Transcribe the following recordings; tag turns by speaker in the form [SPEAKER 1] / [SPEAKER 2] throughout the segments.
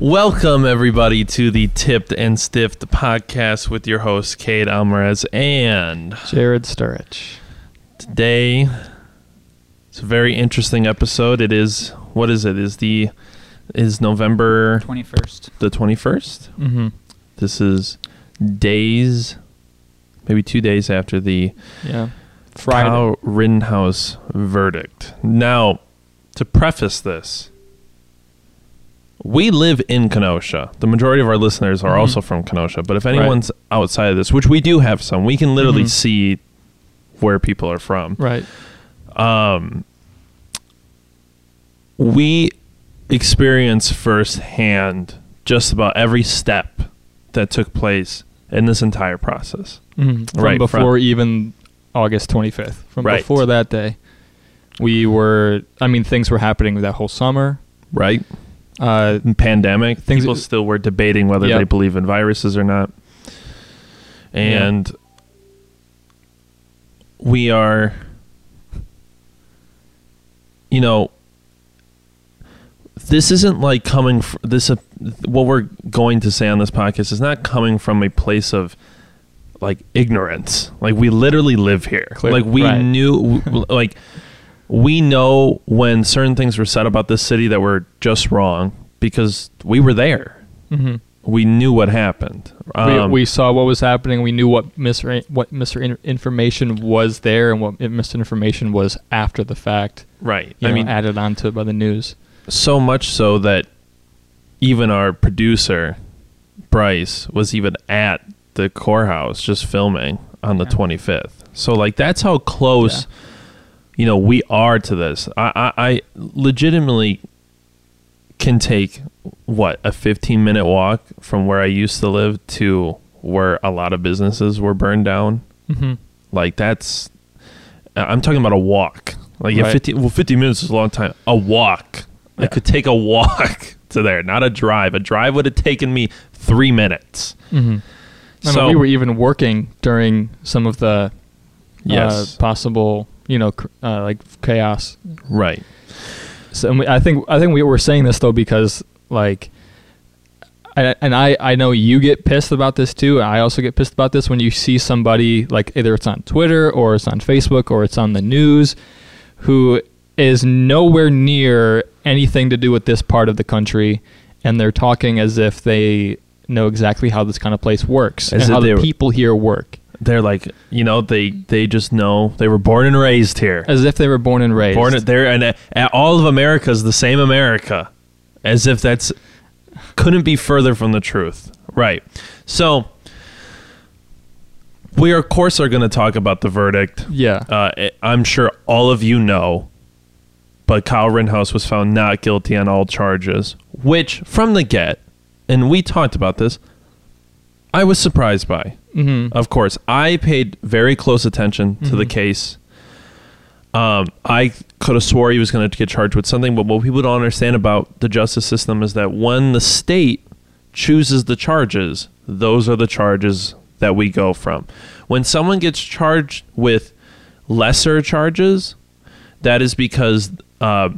[SPEAKER 1] Welcome, everybody, to the Tipped and Stiffed podcast with your host, Cade Alvarez. And
[SPEAKER 2] Jarod Sturridge.
[SPEAKER 1] today, it's a very interesting episode. It is, what is it? Is the, is November
[SPEAKER 3] 21st.
[SPEAKER 1] the 21st?
[SPEAKER 2] Mm-hmm.
[SPEAKER 1] This is days, maybe two days after the
[SPEAKER 2] Yeah. Friday.
[SPEAKER 1] Kyle Rittenhouse verdict. Now, to preface this, we live in Kenosha. The majority of our listeners are
[SPEAKER 2] Mhm.
[SPEAKER 1] also from Kenosha. But if anyone's outside of this, which we do have some, we can literally
[SPEAKER 2] Mhm.
[SPEAKER 1] see where people are from.
[SPEAKER 2] Right.
[SPEAKER 1] Um, we experience firsthand just about every step that took place in this entire process.
[SPEAKER 2] Mm-hmm. From
[SPEAKER 1] Right,
[SPEAKER 2] before
[SPEAKER 1] from-
[SPEAKER 2] even August 25th. From
[SPEAKER 1] Right.
[SPEAKER 2] before that day, we were, I mean, things were happening that whole summer.
[SPEAKER 1] Right?
[SPEAKER 2] Uh,
[SPEAKER 1] pandemic,
[SPEAKER 2] Things-
[SPEAKER 1] people still were debating whether
[SPEAKER 2] Yep.
[SPEAKER 1] they believe in viruses or not. And we are, you know, this isn't like coming fr- this. Uh, what we're going to say on this podcast is not coming from a place of like ignorance. Like we literally live here.
[SPEAKER 2] Clear-
[SPEAKER 1] like we
[SPEAKER 2] right.
[SPEAKER 1] knew, like we know when certain things were said about this city that were just wrong because we were there.
[SPEAKER 2] mhm.
[SPEAKER 1] We knew what happened. Um,
[SPEAKER 2] we, we saw what was happening. We knew what mis what misinformation was there and what misinformation was after the fact.
[SPEAKER 1] right.
[SPEAKER 2] You
[SPEAKER 1] I
[SPEAKER 2] know,
[SPEAKER 1] mean,
[SPEAKER 2] added onto it by the news.
[SPEAKER 1] So much so that even our producer Bryce was even at the courthouse just filming on the
[SPEAKER 3] Yeah.
[SPEAKER 1] 25th. So like that's how close
[SPEAKER 2] Yeah.
[SPEAKER 1] you know we are to this. I, I I legitimately can take what a 15 minute walk from where I used to live to where a lot of businesses were burned down.
[SPEAKER 2] Mm-hmm.
[SPEAKER 1] Like that's I'm talking about a walk. Like yeah, 50 well 50 minutes is a long time. A walk. I could take a walk to there, not a drive. A drive would have taken me 3 minutes.
[SPEAKER 2] Mm-hmm. I
[SPEAKER 1] So
[SPEAKER 2] mean, we were even working during some of the
[SPEAKER 1] Yes.
[SPEAKER 2] uh, possible, you know, uh, like chaos.
[SPEAKER 1] right.
[SPEAKER 2] So and we, I think I think we were saying this though because like, I, and I I know you get pissed about this too. I also get pissed about this when you see somebody like either it's on Twitter or it's on Facebook or it's on the news, who is nowhere near anything to do with this part of the country, and they're talking as if they know exactly how this kind of place works
[SPEAKER 1] As
[SPEAKER 2] and
[SPEAKER 1] if
[SPEAKER 2] how the people here work,
[SPEAKER 1] They're like, you know, they they just know they were born and raised here.
[SPEAKER 2] as if they were born and raised.
[SPEAKER 1] Born there and uh, all of America is the same America. As if that's couldn't be further from the truth. Right. So we are, of course are going to talk about the verdict.
[SPEAKER 2] yeah.
[SPEAKER 1] Uh, I'm sure all of you know, but Kyle Rittenhouse was found not guilty on all charges, which from the get, and we talked about this, I was surprised by.
[SPEAKER 2] mm-hmm.
[SPEAKER 1] Of course, I paid very close attention to the
[SPEAKER 2] Mhm.
[SPEAKER 1] case. Um, I could have swore he was going to get charged with something, but what people don't understand about the justice system is that when the state chooses the charges, those are the charges that we go from. When someone gets charged with lesser charges, that is because uh,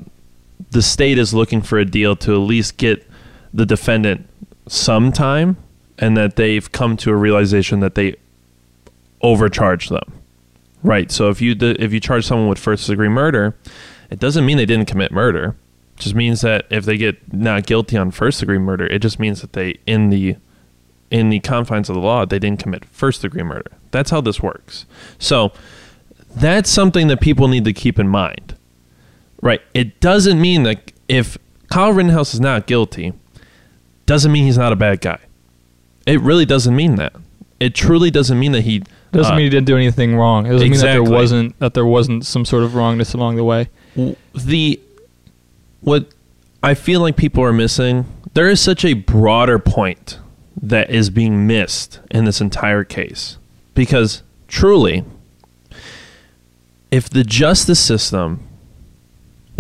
[SPEAKER 1] the state is looking for a deal to at least get the defendant some time and that they've come to a realization that they overcharged them. Right. So if you if you charge someone with first degree murder, it doesn't mean they didn't commit murder. It just means that if they get not guilty on first degree murder, it just means that they in the in the confines of the law, they didn't commit first degree murder. That's how this works. So that's something that people need to keep in mind. Right. It doesn't mean that if Kyle Rittenhouse is not guilty, doesn't mean he's not a bad guy. It really doesn't mean that. It truly doesn't mean that he
[SPEAKER 2] Doesn't
[SPEAKER 1] uh,
[SPEAKER 2] mean he didn't do anything wrong. It doesn't mean that there wasn't that there wasn't some sort of wrongness along the way.
[SPEAKER 1] the what I feel like people are missing. There is such a broader point that is being missed in this entire case because truly, if the justice system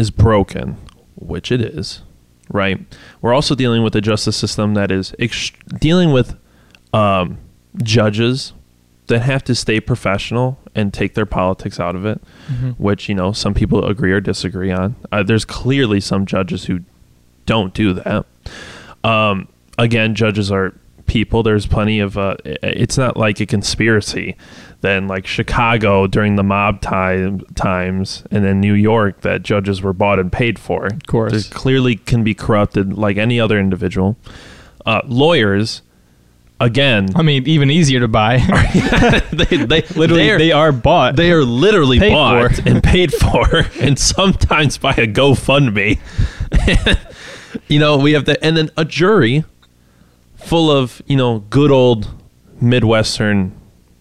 [SPEAKER 1] is broken, which it is, right? We're also dealing with a justice system that is ex- dealing with um, judges that have to stay professional and take their politics out of it,
[SPEAKER 2] Mm-hmm.
[SPEAKER 1] which you know some people agree or disagree on. Uh, there's clearly some judges who don't do that. Um, again, judges are people. There's plenty of. Uh, it's not like a conspiracy. Then like Chicago during the mob time times, and then New York that judges were bought and paid for. Of
[SPEAKER 2] course.
[SPEAKER 1] They clearly can be corrupted like any other individual. Uh, lawyers, again,
[SPEAKER 2] I mean, even easier to buy.
[SPEAKER 1] they, they
[SPEAKER 2] Literally,
[SPEAKER 1] they are,
[SPEAKER 2] they are bought.
[SPEAKER 1] they are literally bought
[SPEAKER 2] for.
[SPEAKER 1] and paid for, and sometimes by a GoFundMe. you know, we have the and then a jury full of you know good old Midwestern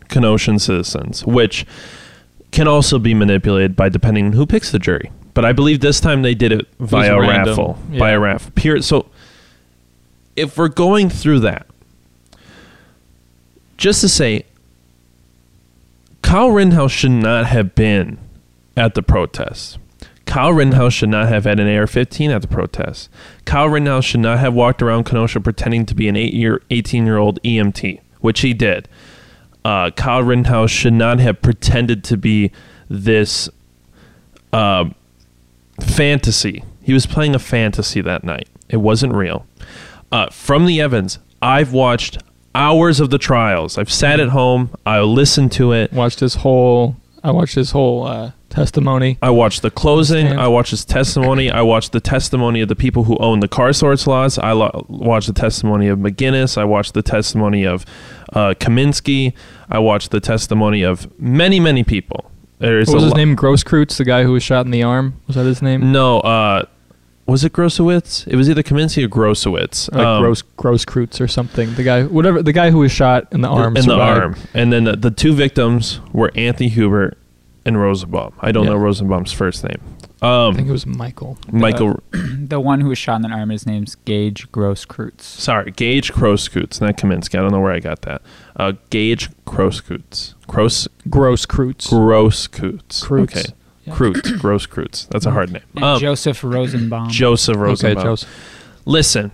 [SPEAKER 1] Kenoshan citizens, which can also be manipulated by depending on who picks the jury. But I believe this time they did it via a
[SPEAKER 2] random.
[SPEAKER 1] raffle, by a raffle. Period. So if we're going through that, just to say, Kyle Rittenhouse should not have been at the protest. Kyle Rittenhouse should not have had an AR-15 at the protest. Kyle Rittenhouse should not have walked around Kenosha pretending to be an eight-year, 18-year-old EMT, which he did. Uh, Kyle Rittenhouse should not have pretended to be this uh, fantasy. He was playing a fantasy that night. It wasn't real. Uh, from the Evans, I've watched hours of the trials. I've sat at home. I listened to it.
[SPEAKER 2] watched his whole. I watched his whole uh, testimony.
[SPEAKER 1] I watched the closing. I watched his testimony. I watched the testimony of the people who own the car source laws. I lo- watched the testimony of McGinniss. I watched the testimony of uh, Kaminsky. I watched the testimony of many, many people. There's
[SPEAKER 2] What was his
[SPEAKER 1] lo-
[SPEAKER 2] name? Grosskreutz, the guy who was shot in the arm. Was that his name?
[SPEAKER 1] No, uh, was it Grosowitz? It was either Kaminsky or Grosowitz.
[SPEAKER 2] Like
[SPEAKER 1] Um,
[SPEAKER 2] Gross Grosskreutz or something. The guy, whatever, the guy who was shot in the arm.
[SPEAKER 1] in the arm. And then the, the two victims were Anthony Huber and Rosenbaum. I don't
[SPEAKER 2] Yeah.
[SPEAKER 1] know Rosenbaum's first name.
[SPEAKER 2] I think
[SPEAKER 1] Um,
[SPEAKER 2] it was Michael.
[SPEAKER 1] Michael,
[SPEAKER 3] The one who was shot in the arm, his name's Gage Grosskreutz.
[SPEAKER 1] sorry, Gage Kroskutz, not Kaminsky. I don't know where I got that. Uh, Gage Kroskutz. Kros,
[SPEAKER 2] Grosskreutz.
[SPEAKER 1] Groskutz.
[SPEAKER 2] Kreutz.
[SPEAKER 1] Okay.
[SPEAKER 3] Yeah.
[SPEAKER 1] Gross Grosskreutz. That's a hard name.
[SPEAKER 3] And
[SPEAKER 1] Um,
[SPEAKER 3] Joseph Rosenbaum.
[SPEAKER 1] Joseph
[SPEAKER 2] okay, Joseph.
[SPEAKER 1] Listen,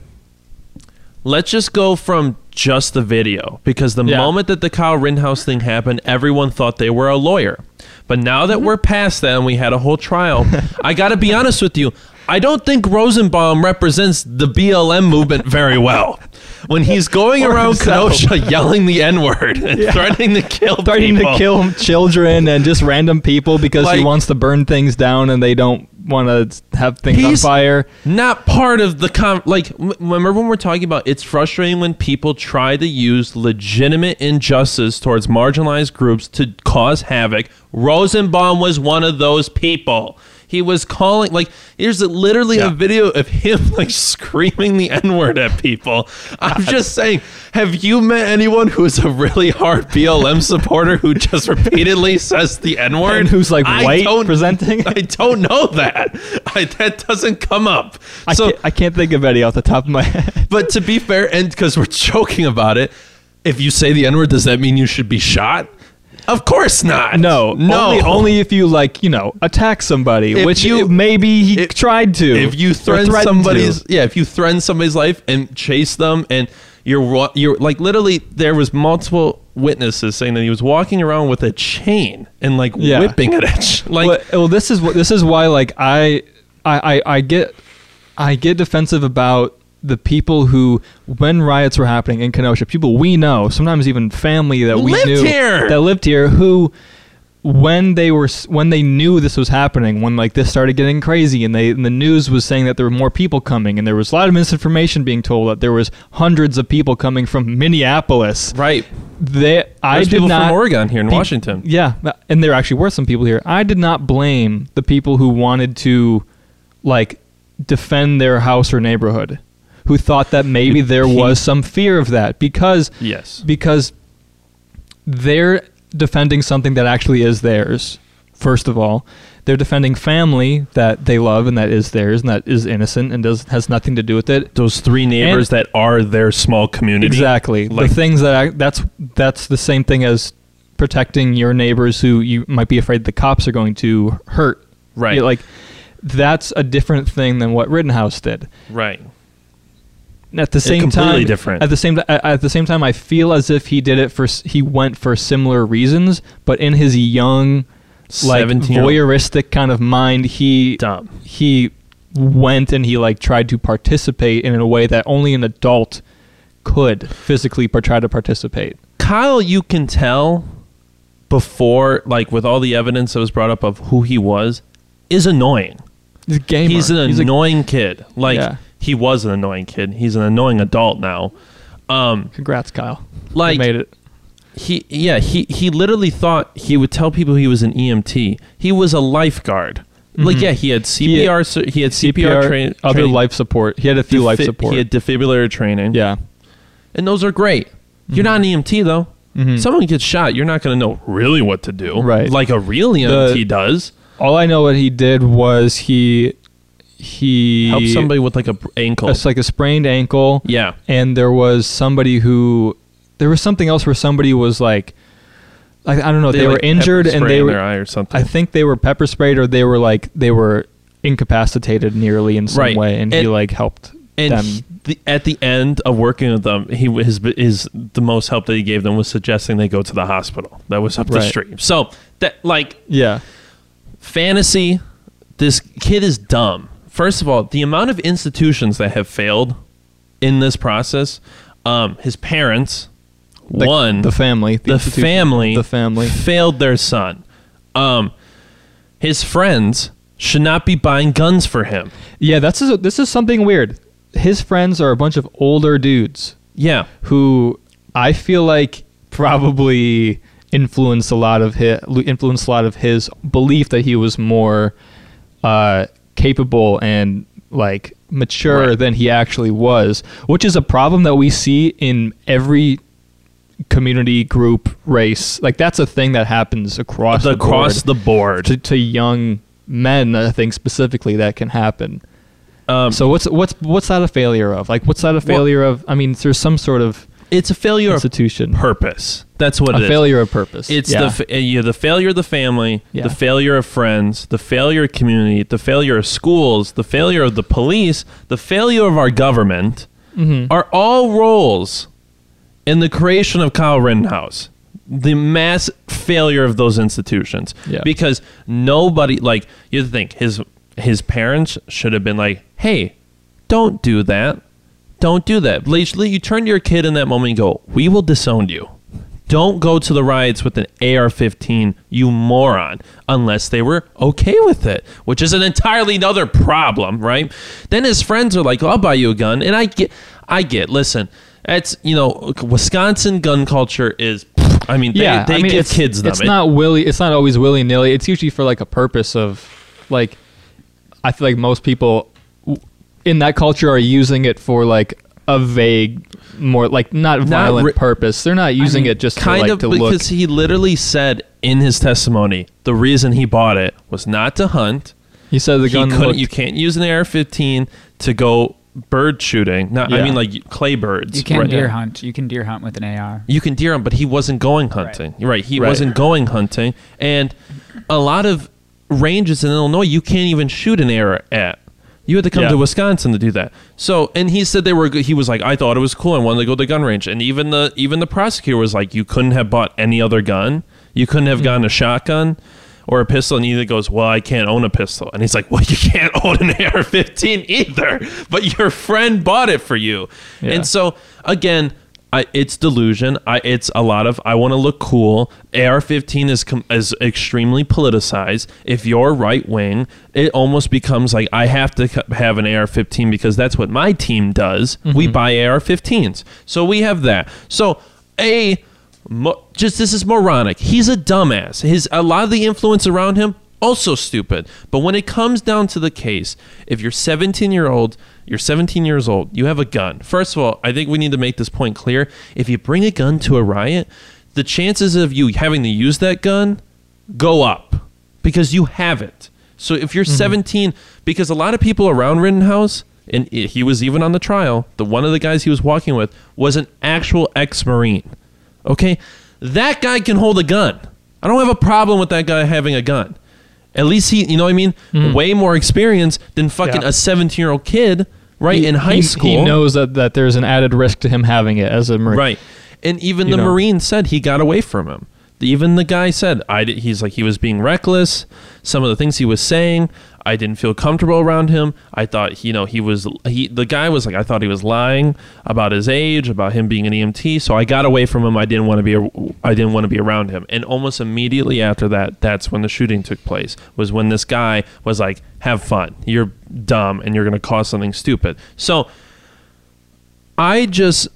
[SPEAKER 1] let's just go from just the video because the
[SPEAKER 2] Yeah.
[SPEAKER 1] moment that the Kyle Rittenhouse thing happened, everyone thought they were a lawyer. But now that we're past that and we had a whole trial, I got to be honest with you. I don't think Rosenbaum represents the BLM movement very well. When he's going around
[SPEAKER 2] himself.
[SPEAKER 1] Kenosha yelling the N word and
[SPEAKER 2] Yeah.
[SPEAKER 1] threatening to kill
[SPEAKER 2] Threatening
[SPEAKER 1] people.
[SPEAKER 2] to kill children and just random people because he wants to burn things down and they don't want to have things on fire.
[SPEAKER 1] not part of the con. like remember when we're talking about it's frustrating when people try to use legitimate injustice towards marginalized groups to cause havoc rosenbaum was one of those people he was calling like there's a, literally a video of him like screaming the n-word at people i'm just saying have you met anyone who's a really hard blm supporter who just repeatedly says the n-word
[SPEAKER 2] And who's like
[SPEAKER 1] I
[SPEAKER 2] white
[SPEAKER 1] don't-
[SPEAKER 2] presenting.
[SPEAKER 1] I don't know that. I, that doesn't come up.
[SPEAKER 2] I,
[SPEAKER 1] so,
[SPEAKER 2] can't, I can't think of any off the top of my head.
[SPEAKER 1] but to be fair, and because we're joking about it, if you say the N word, does that mean you should be shot? Of course not.
[SPEAKER 2] No,
[SPEAKER 1] no.
[SPEAKER 2] Only, only if you like, you know, attack somebody,
[SPEAKER 1] If
[SPEAKER 2] which
[SPEAKER 1] you-
[SPEAKER 2] maybe he
[SPEAKER 1] if-
[SPEAKER 2] tried to.
[SPEAKER 1] if you
[SPEAKER 2] or
[SPEAKER 1] threaten
[SPEAKER 2] threatened
[SPEAKER 1] somebody's
[SPEAKER 2] to.
[SPEAKER 1] yeah, if you threaten somebody's life and chase them, and you're wa- you're like literally there was multiple witnesses saying that he was walking around with a chain and like
[SPEAKER 2] Yeah.
[SPEAKER 1] whipping it at like
[SPEAKER 2] well, well, this is what this is why like I, I I I get I get defensive about the people who when riots were happening in Kenosha, people we know, sometimes even family that we
[SPEAKER 1] lived
[SPEAKER 2] knew
[SPEAKER 1] here.
[SPEAKER 2] that lived here who when they were when they knew this was happening when like this started getting crazy and they and the news was saying that there were more people coming and there was a lot of misinformation being told that there was hundreds of people coming from Minneapolis
[SPEAKER 1] right.
[SPEAKER 2] they I
[SPEAKER 1] There's
[SPEAKER 2] did
[SPEAKER 1] people
[SPEAKER 2] not
[SPEAKER 1] from Oregon here in Washington.
[SPEAKER 2] Yeah, and there actually were some people here. I did not blame the people who wanted to like defend their house or neighborhood, who thought that maybe there was some fear of that because
[SPEAKER 1] Yes.
[SPEAKER 2] because they're defending something that actually is theirs. First of all, they're defending family that they love and that is theirs and that is innocent and does has nothing to do with it.
[SPEAKER 1] Those three neighbors that are their small community.
[SPEAKER 2] Exactly.
[SPEAKER 1] Like-
[SPEAKER 2] the things that I, that's that's the same thing as protecting your neighbors who you might be afraid the cops are going to hurt.
[SPEAKER 1] Right.
[SPEAKER 2] Yeah, like that's a different thing than what Rittenhouse did.
[SPEAKER 1] Right.
[SPEAKER 2] At the same
[SPEAKER 1] completely
[SPEAKER 2] time,
[SPEAKER 1] different.
[SPEAKER 2] At the same at at the same time, I feel as if he did it for he went for similar reasons, but in his young, like
[SPEAKER 1] 17
[SPEAKER 2] voyeuristic kind of mind, he
[SPEAKER 1] Dumb.
[SPEAKER 2] he went and he like tried to participate in a way that only an adult could physically try to participate.
[SPEAKER 1] Kyle, you can tell before, like with all the evidence that was brought up of who he was, is annoying.
[SPEAKER 2] He's a gamer.
[SPEAKER 1] He's an
[SPEAKER 2] a-
[SPEAKER 1] annoying kid. Like
[SPEAKER 2] Yeah.
[SPEAKER 1] He was an annoying kid. He's an annoying adult now. Um,
[SPEAKER 2] congrats, Kyle. You
[SPEAKER 1] like
[SPEAKER 2] made it.
[SPEAKER 1] he, yeah, he he literally thought he would tell people he was an EMT. He was a lifeguard. Like
[SPEAKER 2] Mhm.
[SPEAKER 1] yeah, he had CPR. He, he had CPR, training.
[SPEAKER 2] other
[SPEAKER 1] training,
[SPEAKER 2] life support. He had a few life support.
[SPEAKER 1] He had defibrillator training.
[SPEAKER 2] yeah.
[SPEAKER 1] and those are great. You're not an EMT though.
[SPEAKER 2] Mhm.
[SPEAKER 1] Someone gets shot, you're not going to know really what to do,
[SPEAKER 2] Right.
[SPEAKER 1] Like a real EMT does.
[SPEAKER 2] All I know what he did was he he
[SPEAKER 1] helped somebody with like a ankle.
[SPEAKER 2] It's like a sprained ankle.
[SPEAKER 1] yeah,
[SPEAKER 2] and there was somebody who there was something else where somebody was like I, I don't know they, were
[SPEAKER 1] like,
[SPEAKER 2] injured and they
[SPEAKER 1] in
[SPEAKER 2] were
[SPEAKER 1] their eye or something.
[SPEAKER 2] I think they were pepper sprayed or they were like they were incapacitated nearly in some
[SPEAKER 1] Right.
[SPEAKER 2] way and, he like helped
[SPEAKER 1] and
[SPEAKER 2] them
[SPEAKER 1] he- the, at the end of working with them, he his his the most help that he gave them was suggesting they go to the hospital. That was up the street. So that like
[SPEAKER 2] yeah
[SPEAKER 1] fantasy, this kid is dumb. First of all, the amount of institutions that have failed in this process, um, his parents,
[SPEAKER 2] Like,
[SPEAKER 1] one,
[SPEAKER 2] the family
[SPEAKER 1] the
[SPEAKER 2] institution,
[SPEAKER 1] family,
[SPEAKER 2] the family
[SPEAKER 1] failed their son. Um, his friends should not be buying guns for him.
[SPEAKER 2] yeah that's this is something weird his friends are a bunch of older dudes
[SPEAKER 1] Yeah,
[SPEAKER 2] who I feel like probably influenced a lot of his influenced a lot of his belief that he was more uh, capable and like mature
[SPEAKER 1] Right.
[SPEAKER 2] than he actually was, which is a problem that we see in every community group race. Like that's a thing that happens across the,
[SPEAKER 1] across
[SPEAKER 2] board
[SPEAKER 1] the board.
[SPEAKER 2] to, to young men. I think specifically that can happen.
[SPEAKER 1] Um,
[SPEAKER 2] So what's what's what's that a failure of? Like what's that a failure of? I mean, there's some sort of
[SPEAKER 1] it's a failure of
[SPEAKER 2] institution.
[SPEAKER 1] purpose. That's what
[SPEAKER 2] a
[SPEAKER 1] it is.
[SPEAKER 2] failure of purpose.
[SPEAKER 1] It's
[SPEAKER 2] yeah.
[SPEAKER 1] the fa- uh, yeah, the failure of the family,
[SPEAKER 2] Yeah.
[SPEAKER 1] the failure of friends, the failure of community, the failure of schools, the failure of the police, the failure of our government
[SPEAKER 2] Mhm.
[SPEAKER 1] are all roles in the creation of Kyle Rittenhouse. The mass failure of those institutions.
[SPEAKER 2] Yeah.
[SPEAKER 1] Because nobody like you have think his his parents should have been like, "Hey, don't do that. Don't do that." You turn to your kid in that moment and go, "We will disown you." Don't go to the riots with an AR-15, you moron, unless they were okay with it, which is an entirely another problem, right? Then his friends are like, "I'll buy you a gun," and I get, I get. Listen, it's you know, Wisconsin gun culture is, I mean, they,
[SPEAKER 2] yeah,
[SPEAKER 1] they
[SPEAKER 2] I mean,
[SPEAKER 1] give
[SPEAKER 2] it's,
[SPEAKER 1] kids them.
[SPEAKER 2] It's
[SPEAKER 1] It-
[SPEAKER 2] not willy. It's not always willy nilly. It's usually for like a purpose of, like, I feel like most people in that culture are using it for like a vague, more like not violent
[SPEAKER 1] ri-
[SPEAKER 2] purpose. They're not using
[SPEAKER 1] mean,
[SPEAKER 2] it just
[SPEAKER 1] kind
[SPEAKER 2] to, like,
[SPEAKER 1] of
[SPEAKER 2] to
[SPEAKER 1] because
[SPEAKER 2] look.
[SPEAKER 1] he literally said in his testimony the reason he bought it was not to hunt.
[SPEAKER 2] He said the gun.
[SPEAKER 1] couldn't.
[SPEAKER 2] looked-
[SPEAKER 1] You can't use an AR-15 to go bird shooting. Not, I mean like clay birds.
[SPEAKER 3] You can
[SPEAKER 1] right?
[SPEAKER 3] deer hunt. You can deer hunt with an AR.
[SPEAKER 1] You can deer hunt, but he wasn't going hunting. Right. He
[SPEAKER 2] Right.
[SPEAKER 1] wasn't going hunting, and a lot of ranges in Illinois you can't even shoot an AR at. You had to come
[SPEAKER 2] Yeah.
[SPEAKER 1] to Wisconsin to do that. So, and he said they were. good- He was like, I thought it was cool. I wanted to go to the gun range, and even the even the prosecutor was like, you couldn't have bought any other gun. You couldn't have hmm. gotten a shotgun or a pistol. And he goes, well, I can't own a pistol. And he's like, well, you can't own an AR-15 either. But your friend bought it for you.
[SPEAKER 2] Yeah.
[SPEAKER 1] And so again, I, it's delusion. I, it's a lot of I want to look cool. AR-15 is com- is extremely politicized. If you're right wing, it almost becomes like I have to c- have an AR-15 because that's what my team does. We mm-hmm. buy AR-15s, so we have that. So a mo- just this is moronic. He's a dumbass. His a lot of the influence around him also stupid. But when it comes down to the case, if you're 17 year old, you're 17 years old, you have a gun. First of all, I think we need to make this point clear. If you bring a gun to a riot, the chances of you having to use that gun go up because you have it. So if you're mm-hmm. 17, because a lot of people around Rittenhouse, and he was even on the trial, the one of the guys he was walking with was an actual ex-marine. Okay, that guy can hold a gun. I don't have a problem with that guy having a gun. At least he, you know what I mean? Hmm. Way more experience than fucking
[SPEAKER 2] Yeah.
[SPEAKER 1] a 17 year old kid, right
[SPEAKER 2] He-
[SPEAKER 1] in high
[SPEAKER 2] he-
[SPEAKER 1] school.
[SPEAKER 2] he knows that, that there's an added risk to him having it as a marine.
[SPEAKER 1] Right. And even
[SPEAKER 2] You
[SPEAKER 1] the
[SPEAKER 2] know.
[SPEAKER 1] Marine said he got away from him. Even the guy said, I did, he's like, he was being reckless. Some of the things he was saying, I didn't feel comfortable around him. I thought, you know, he was, he, the guy was like, I thought he was lying about his age, about him being an EMT. So I got away from him. I didn't want to be, I didn't want to be around him. And almost immediately after that, that's when the shooting took place, was when this guy was like, have fun. You're dumb and you're going to cause something stupid. So I just,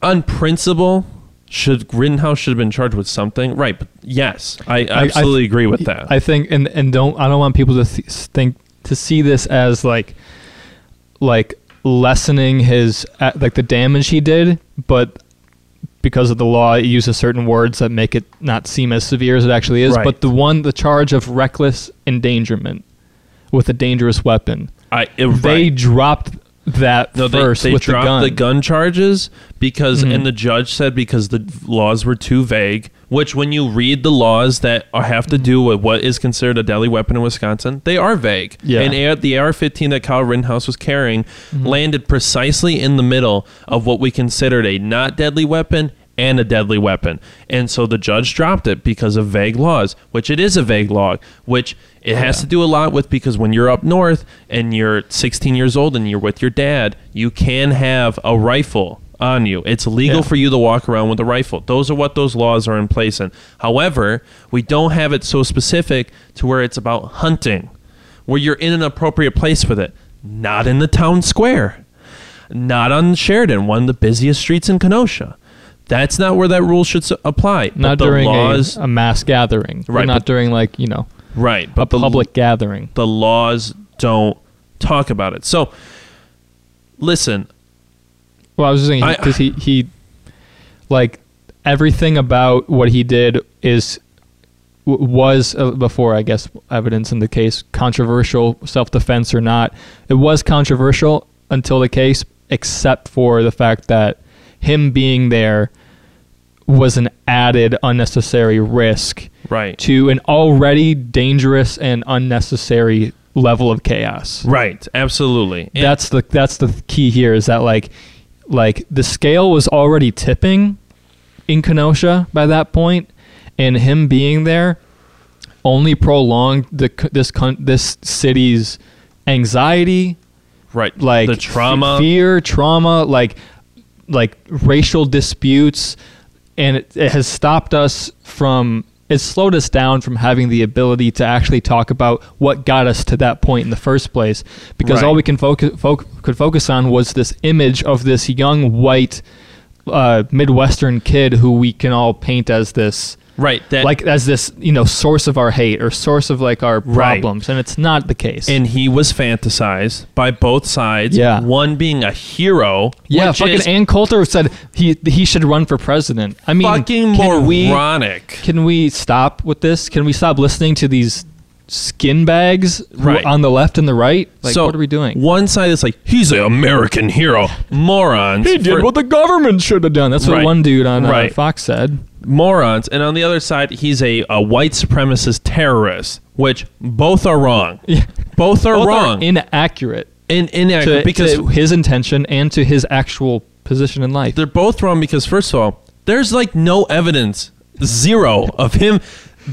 [SPEAKER 1] on principle, should Rittenhouse should have been charged with something, right? But yes, I
[SPEAKER 2] I-
[SPEAKER 1] absolutely agree with that.
[SPEAKER 2] I think, and and don't I don't want people to th- think to see this as like like lessening his uh, like the damage he did, but because of the law, it uses certain words that make it not seem as severe as it actually is.
[SPEAKER 1] Right.
[SPEAKER 2] But the one, the charge of reckless endangerment with a dangerous weapon,
[SPEAKER 1] I it,
[SPEAKER 2] they
[SPEAKER 1] right.
[SPEAKER 2] dropped that
[SPEAKER 1] no, they,
[SPEAKER 2] first
[SPEAKER 1] they
[SPEAKER 2] with
[SPEAKER 1] dropped
[SPEAKER 2] the gun.
[SPEAKER 1] the gun charges because,
[SPEAKER 2] Mhm.
[SPEAKER 1] and the judge said because the laws were too vague. Which, when you read the laws that have to do with what is considered a deadly weapon in Wisconsin, they are vague.
[SPEAKER 2] Yeah.
[SPEAKER 1] And AR, the AR-15 that Kyle Rittenhouse was carrying
[SPEAKER 2] Mm-hmm.
[SPEAKER 1] landed precisely in the middle of what we considered a not deadly weapon and a deadly weapon. And so the judge dropped it because of vague laws, which it is a vague law, which it has to do a lot with because when you're up north and you're 16 years old and you're with your dad, you can have a rifle on you. It's legal
[SPEAKER 2] Yeah.
[SPEAKER 1] for you to walk around with a rifle. Those are what those laws are in place in. However, we don't have it so specific to where it's about hunting, where you're in an appropriate place with it, not in the town square not on Sheridan, one of the busiest streets in Kenosha. That's not where that rule should apply.
[SPEAKER 2] Not during
[SPEAKER 1] laws,
[SPEAKER 2] a, a mass gathering,
[SPEAKER 1] Right,
[SPEAKER 2] Not during like you know
[SPEAKER 1] right?
[SPEAKER 2] a
[SPEAKER 1] But the,
[SPEAKER 2] public gathering.
[SPEAKER 1] the laws don't talk about it. So, listen,
[SPEAKER 2] Well, I was just saying because he he like everything about what he did is was uh, before I guess evidence in the case controversial self defense or not. It was controversial until the case, except for the fact that him being there was an added unnecessary risk
[SPEAKER 1] right,
[SPEAKER 2] to an already dangerous and unnecessary level of chaos
[SPEAKER 1] right, absolutely. And-
[SPEAKER 2] that's the that's the key here is that like like the scale was already tipping in Kenosha by that point and him being there only prolonged the this this city's anxiety
[SPEAKER 1] right,
[SPEAKER 2] like
[SPEAKER 1] the trauma.
[SPEAKER 2] fear trauma like like racial disputes and it, it has stopped us from it slowed us down from having the ability to actually talk about what got us to that point in the first place. Because all we can focus foc- could focus on was this image of this young white uh, midwestern kid who we can all paint as this
[SPEAKER 1] right, that
[SPEAKER 2] like as this you know source of our hate or source of like our
[SPEAKER 1] Right.
[SPEAKER 2] problems and it's not the case
[SPEAKER 1] and he was fantasized by both sides.
[SPEAKER 2] Yeah.
[SPEAKER 1] one being a hero.
[SPEAKER 2] Yeah,
[SPEAKER 1] which
[SPEAKER 2] fucking
[SPEAKER 1] is
[SPEAKER 2] Ann Coulter said he he should run for president. I mean,
[SPEAKER 1] fucking
[SPEAKER 2] can we
[SPEAKER 1] moronic.
[SPEAKER 2] can we stop with this? Can we stop listening to these skin bags
[SPEAKER 1] Right.
[SPEAKER 2] on the left and the right? Like,
[SPEAKER 1] so
[SPEAKER 2] what are we doing?
[SPEAKER 1] One side is like he's an American hero, morons. He did for- what
[SPEAKER 2] the government should have done. That's what
[SPEAKER 1] Right.
[SPEAKER 2] one dude on uh,
[SPEAKER 1] Right.
[SPEAKER 2] Fox said.
[SPEAKER 1] morons, and on the other side, he's a, a white supremacist terrorist, which both are wrong.
[SPEAKER 2] Yeah.
[SPEAKER 1] Both are
[SPEAKER 2] Both
[SPEAKER 1] wrong.
[SPEAKER 2] are inaccurate
[SPEAKER 1] in, inaccurate
[SPEAKER 2] to,
[SPEAKER 1] because
[SPEAKER 2] to his intention and to his actual position in life.
[SPEAKER 1] they're both wrong because first of all, there's like no evidence, zero of him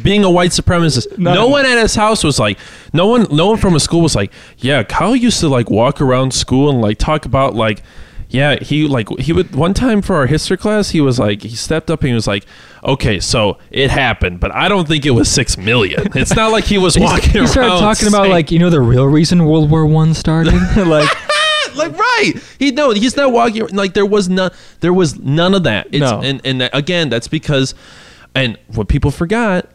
[SPEAKER 1] being a white supremacist. No one at his house was like, no one, no one from his school was like, yeah, Kyle used to like walk around school and like talk about like. Yeah, he like he would one time for our history class. He was like he stepped up and he was like, "Okay, so it happened, but I don't think it was six million. It's not like he was walking
[SPEAKER 2] he
[SPEAKER 1] around."
[SPEAKER 2] started talking about like you know the real reason World War One started. like
[SPEAKER 1] like right. He no, he's not walking like there was none. There was none of that. It's,
[SPEAKER 2] No.
[SPEAKER 1] and and that- again, that's because, and what people forgot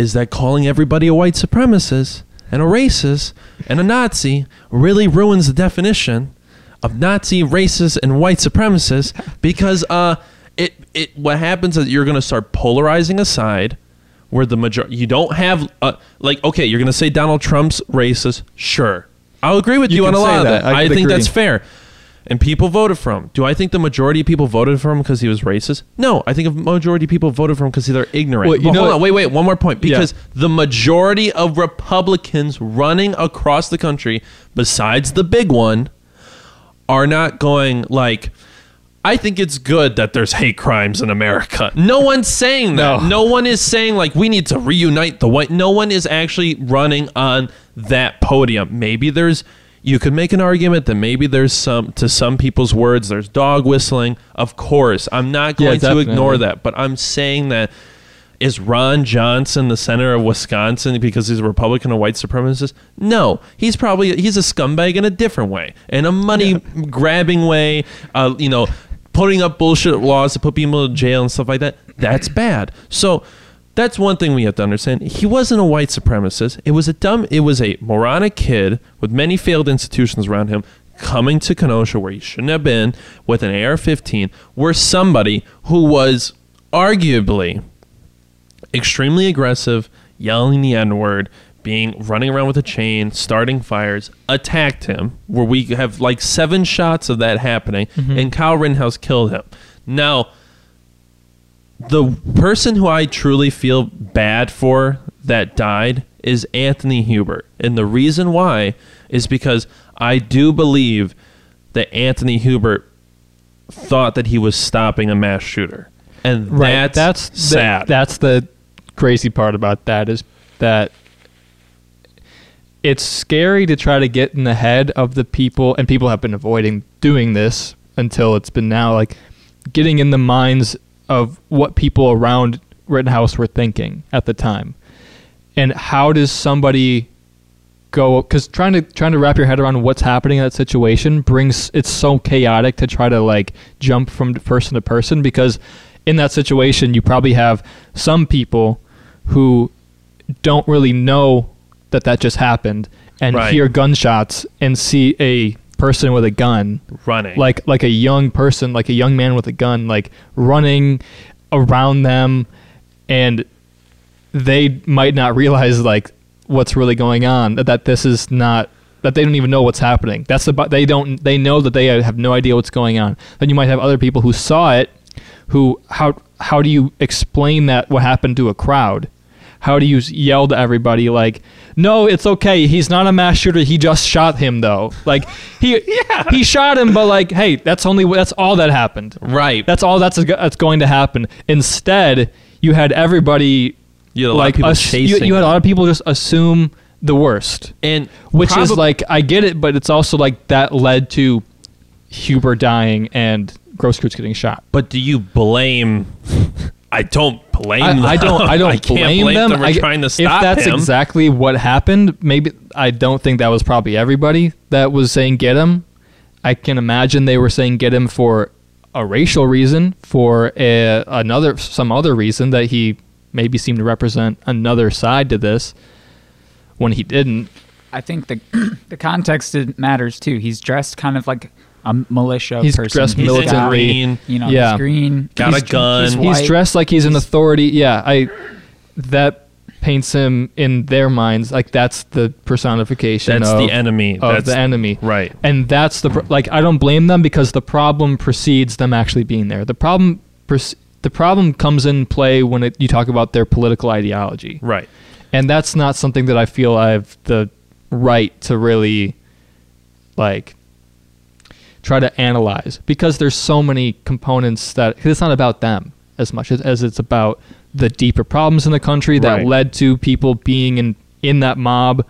[SPEAKER 1] is that calling everybody a white supremacist and a racist and a Nazi really ruins the definition of Nazi, racist, and white supremacist because uh, it it what happens is you're going to start polarizing a side where the majority you don't have uh, like okay you're going to say Donald Trump's racist sure I'll agree with you,
[SPEAKER 2] You
[SPEAKER 1] on a lot of
[SPEAKER 2] that.
[SPEAKER 1] that
[SPEAKER 2] I
[SPEAKER 1] I, think
[SPEAKER 2] agree.
[SPEAKER 1] that's fair and people voted for him. Do I think the majority of people voted for him because he was racist? No, I think a majority of people voted for him because they're ignorant.
[SPEAKER 2] Well, you
[SPEAKER 1] but
[SPEAKER 2] know-
[SPEAKER 1] hold on, wait, wait, one more point.
[SPEAKER 2] Yeah.
[SPEAKER 1] Because the majority of Republicans running across the country, besides the big one, are not going like. I think it's good that there's hate crimes in America. No one's saying that.
[SPEAKER 2] No.
[SPEAKER 1] No one is saying like we need to reunite the white. No one is actually running on that podium. Maybe there's you could make an argument that maybe there's some to some people's words there's dog whistling. Of course, I'm not
[SPEAKER 2] Yeah,
[SPEAKER 1] going to ignore that, but I'm saying that is Ron Johnson the senator of Wisconsin because he's a Republican, a white supremacist? No, he's probably he's a scumbag in a different way, in a money grabbing way. Uh, you know, putting up bullshit laws to put people in jail and stuff like that. That's bad. So. That's one thing we have to understand. He wasn't a white supremacist. It was a dumb. It was a moronic kid with many failed institutions around him coming to Kenosha where he shouldn't have been with an AR-15, where somebody who was arguably extremely aggressive, yelling the N word, being running around with a chain, starting fires, attacked him. Where we have like seven shots of that happening, mm-hmm. and Kyle Rittenhouse killed him. Now, the person who I truly feel bad for that died is Anthony Huber. And the reason why is because I do believe that Anthony Huber thought that he was stopping a mass shooter. And that's,
[SPEAKER 2] that's the-
[SPEAKER 1] sad.
[SPEAKER 2] that's the crazy part about that is that it's scary to try to get in the head of the people and people have been avoiding doing this until it's been now like getting in the minds of what people around Rittenhouse were thinking at the time. And how does somebody go cuz trying to trying to wrap your head around what's happening in that situation brings it's so chaotic to try to like jump from person to person because in that situation you probably have some people who don't really know that that just happened and
[SPEAKER 1] Right.
[SPEAKER 2] hear gunshots and see a person with a gun.
[SPEAKER 1] Running.
[SPEAKER 2] like like a young person like a young man with a gun like running around them and they might not realize like what's really going on that, that this is not that they don't even know what's happening. That's about they don't they know that they have no idea what's going on. Then you might have other people who saw it who how how do you explain that what happened to a crowd how do you yell to everybody like no it's okay. He's not a mass shooter. He just shot him though. Like he he shot him but like hey that's only that's all that happened.
[SPEAKER 1] Right.
[SPEAKER 2] that's all that's that's going to happen. Instead you had everybody
[SPEAKER 1] You had a lot of
[SPEAKER 2] like ass- you,
[SPEAKER 1] chasing
[SPEAKER 2] you had a lot of people just assume the worst.
[SPEAKER 1] And
[SPEAKER 2] which is like I get it, but it's also like that led to Huber dying and Grosskreutz getting shot.
[SPEAKER 1] But do you blame? I don't blame.
[SPEAKER 2] I,
[SPEAKER 1] them.
[SPEAKER 2] I don't. I don't
[SPEAKER 1] I can't
[SPEAKER 2] blame,
[SPEAKER 1] blame
[SPEAKER 2] them.
[SPEAKER 1] for
[SPEAKER 2] I,
[SPEAKER 1] trying to stop
[SPEAKER 2] if that's
[SPEAKER 1] him.
[SPEAKER 2] exactly what happened, maybe I don't think that was probably everybody that was saying get him. I can imagine they were saying get him for a racial reason, for a, another some other reason that he maybe seemed to represent another side to this when he didn't.
[SPEAKER 3] I think the the context matters too. He's dressed kind of like a militia
[SPEAKER 2] He's
[SPEAKER 3] person.
[SPEAKER 2] dressed
[SPEAKER 3] He's got,
[SPEAKER 1] green.
[SPEAKER 3] you know,
[SPEAKER 2] Yeah.
[SPEAKER 3] he's green.
[SPEAKER 1] Got a gun.
[SPEAKER 3] He's,
[SPEAKER 1] He's
[SPEAKER 2] He's dressed like he's an authority. Yeah, I that paints him in their minds like that's the personification
[SPEAKER 1] That's
[SPEAKER 2] of,
[SPEAKER 1] the enemy.
[SPEAKER 2] of
[SPEAKER 1] That's
[SPEAKER 2] the enemy.
[SPEAKER 1] Right.
[SPEAKER 2] And that's the pro- like I don't blame them because the problem precedes them actually being there. The problem pres- the problem comes in play when it, you talk about their political ideology.
[SPEAKER 1] Right.
[SPEAKER 2] And that's not something that I feel I have the right to really like try to analyze because there's so many components that 'cause it's not about them as much as, as it's about the deeper problems in the country that
[SPEAKER 1] Right.
[SPEAKER 2] led to people being in in that mob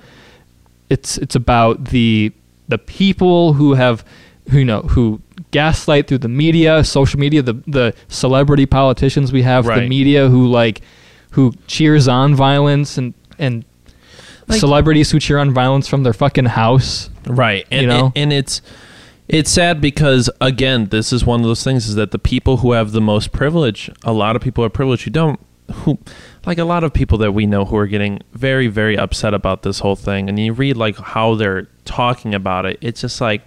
[SPEAKER 2] it's it's about the the people who have who you know who gaslight through the media social media the the celebrity politicians we have the media who like who cheers on violence and and
[SPEAKER 1] Like-
[SPEAKER 2] celebrities who cheer on violence from their fucking house
[SPEAKER 1] Right. And,
[SPEAKER 2] You know?
[SPEAKER 1] and, and it's it's sad because again, this is one of those things is that the people who have the most privilege, a lot of people are privileged who don't who like a lot of people that we know who are getting very very upset about this whole thing and you read like how they're talking about it, it's just like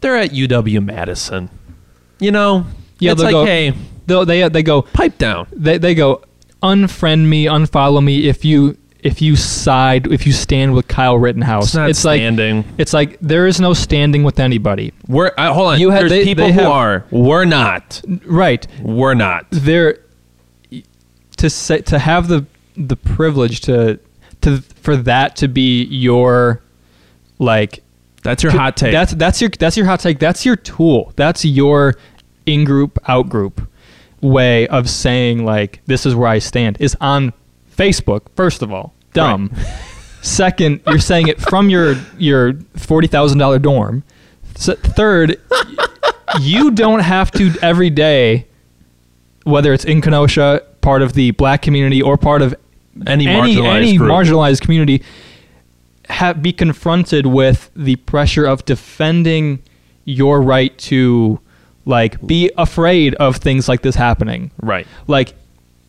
[SPEAKER 1] they're at UW Madison. You know?
[SPEAKER 2] Yeah,
[SPEAKER 1] it's like,
[SPEAKER 2] go-
[SPEAKER 1] hey,
[SPEAKER 2] they they they go
[SPEAKER 1] pipe down.
[SPEAKER 2] they they go unfriend me unfollow me if you if you side if you stand with Kyle Rittenhouse.
[SPEAKER 1] It's not
[SPEAKER 2] like
[SPEAKER 1] standing.
[SPEAKER 2] it's like there is no standing with anybody.
[SPEAKER 1] We're uh, hold on.
[SPEAKER 2] You had-
[SPEAKER 1] There's
[SPEAKER 2] they-
[SPEAKER 1] people
[SPEAKER 2] they
[SPEAKER 1] who
[SPEAKER 2] have-
[SPEAKER 1] are. We're not.
[SPEAKER 2] Right.
[SPEAKER 1] We're not.
[SPEAKER 2] There to say to have the the privilege to to for that to be your like
[SPEAKER 1] That's your
[SPEAKER 2] to-
[SPEAKER 1] hot take.
[SPEAKER 2] That's that's your that's your hot take. That's your tool. That's your in group out group way of saying like this is where I stand is on Facebook. First of all, dumb. Second, you're saying it from your your forty thousand dollar dorm. S third, you don't have to every day, whether it's in Kenosha, part of the black community, or part of
[SPEAKER 1] any
[SPEAKER 2] any
[SPEAKER 1] marginalized
[SPEAKER 2] any marginalized community have be confronted with the pressure of defending your right to like be afraid of things like this happening
[SPEAKER 1] right.
[SPEAKER 2] like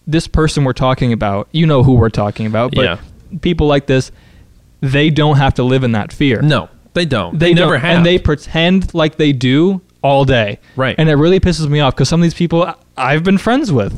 [SPEAKER 2] this person we're talking about you know who we're talking about but
[SPEAKER 1] Yeah.
[SPEAKER 2] People like this they don't have to live in that fear
[SPEAKER 1] No, they don't.
[SPEAKER 2] they
[SPEAKER 1] They, never
[SPEAKER 2] don't,
[SPEAKER 1] have.
[SPEAKER 2] and they pretend like they do all day
[SPEAKER 1] Right.
[SPEAKER 2] and it really pisses me off because some of these people i've been friends with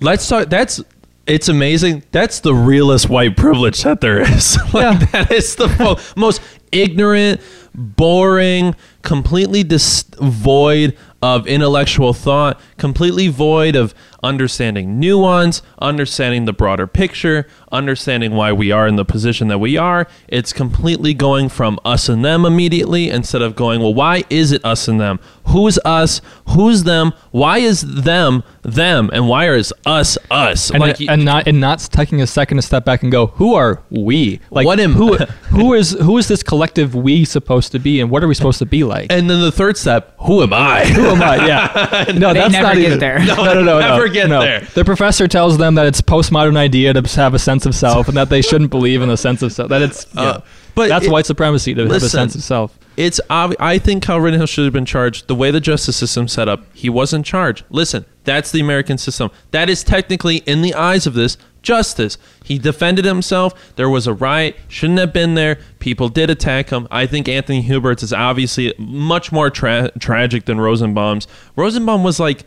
[SPEAKER 1] Let's start. That's it's amazing. That's the realest white privilege that there is. like,
[SPEAKER 2] Yeah.
[SPEAKER 1] That is the mo- most ignorant, boring, completely dis- void of intellectual thought, completely void of understanding nuance, understanding the broader picture, understanding why we are in the position that we are. It's completely going from us and them immediately instead of going, well, why is it us and them? Who's us? Who's them? Why is them them? And why is us us?
[SPEAKER 2] and,
[SPEAKER 1] like,
[SPEAKER 2] and not and not taking a second to step back and go, who are we? Like
[SPEAKER 1] What am-
[SPEAKER 2] who who is who is this collective we supposed to be, and what are we supposed to be like?
[SPEAKER 1] And then the third step, who am I?
[SPEAKER 2] who am I? Yeah, no,
[SPEAKER 3] They
[SPEAKER 2] that's
[SPEAKER 3] never
[SPEAKER 2] not
[SPEAKER 3] get
[SPEAKER 2] even,
[SPEAKER 3] there.
[SPEAKER 2] No, no, no, no,
[SPEAKER 1] never
[SPEAKER 2] no,
[SPEAKER 1] get
[SPEAKER 2] no.
[SPEAKER 1] there.
[SPEAKER 2] The professor tells them that it's postmodern idea to have a sense of self, and that they shouldn't believe in a sense of self. That it's yeah.
[SPEAKER 1] Uh, but
[SPEAKER 2] that's
[SPEAKER 1] it-
[SPEAKER 2] white supremacy to have a sense of self.
[SPEAKER 1] It's obvi- I think Kyle Rittenhouse should have been charged. The way the justice system set up, he wasn't charged. Listen, that's the American system. That is technically, in the eyes of this, justice. He defended himself. There was a riot. Shouldn't have been there. People did attack him. I think Anthony Huber's is obviously much more tra- tragic than Rosenbaum's. Rosenbaum was like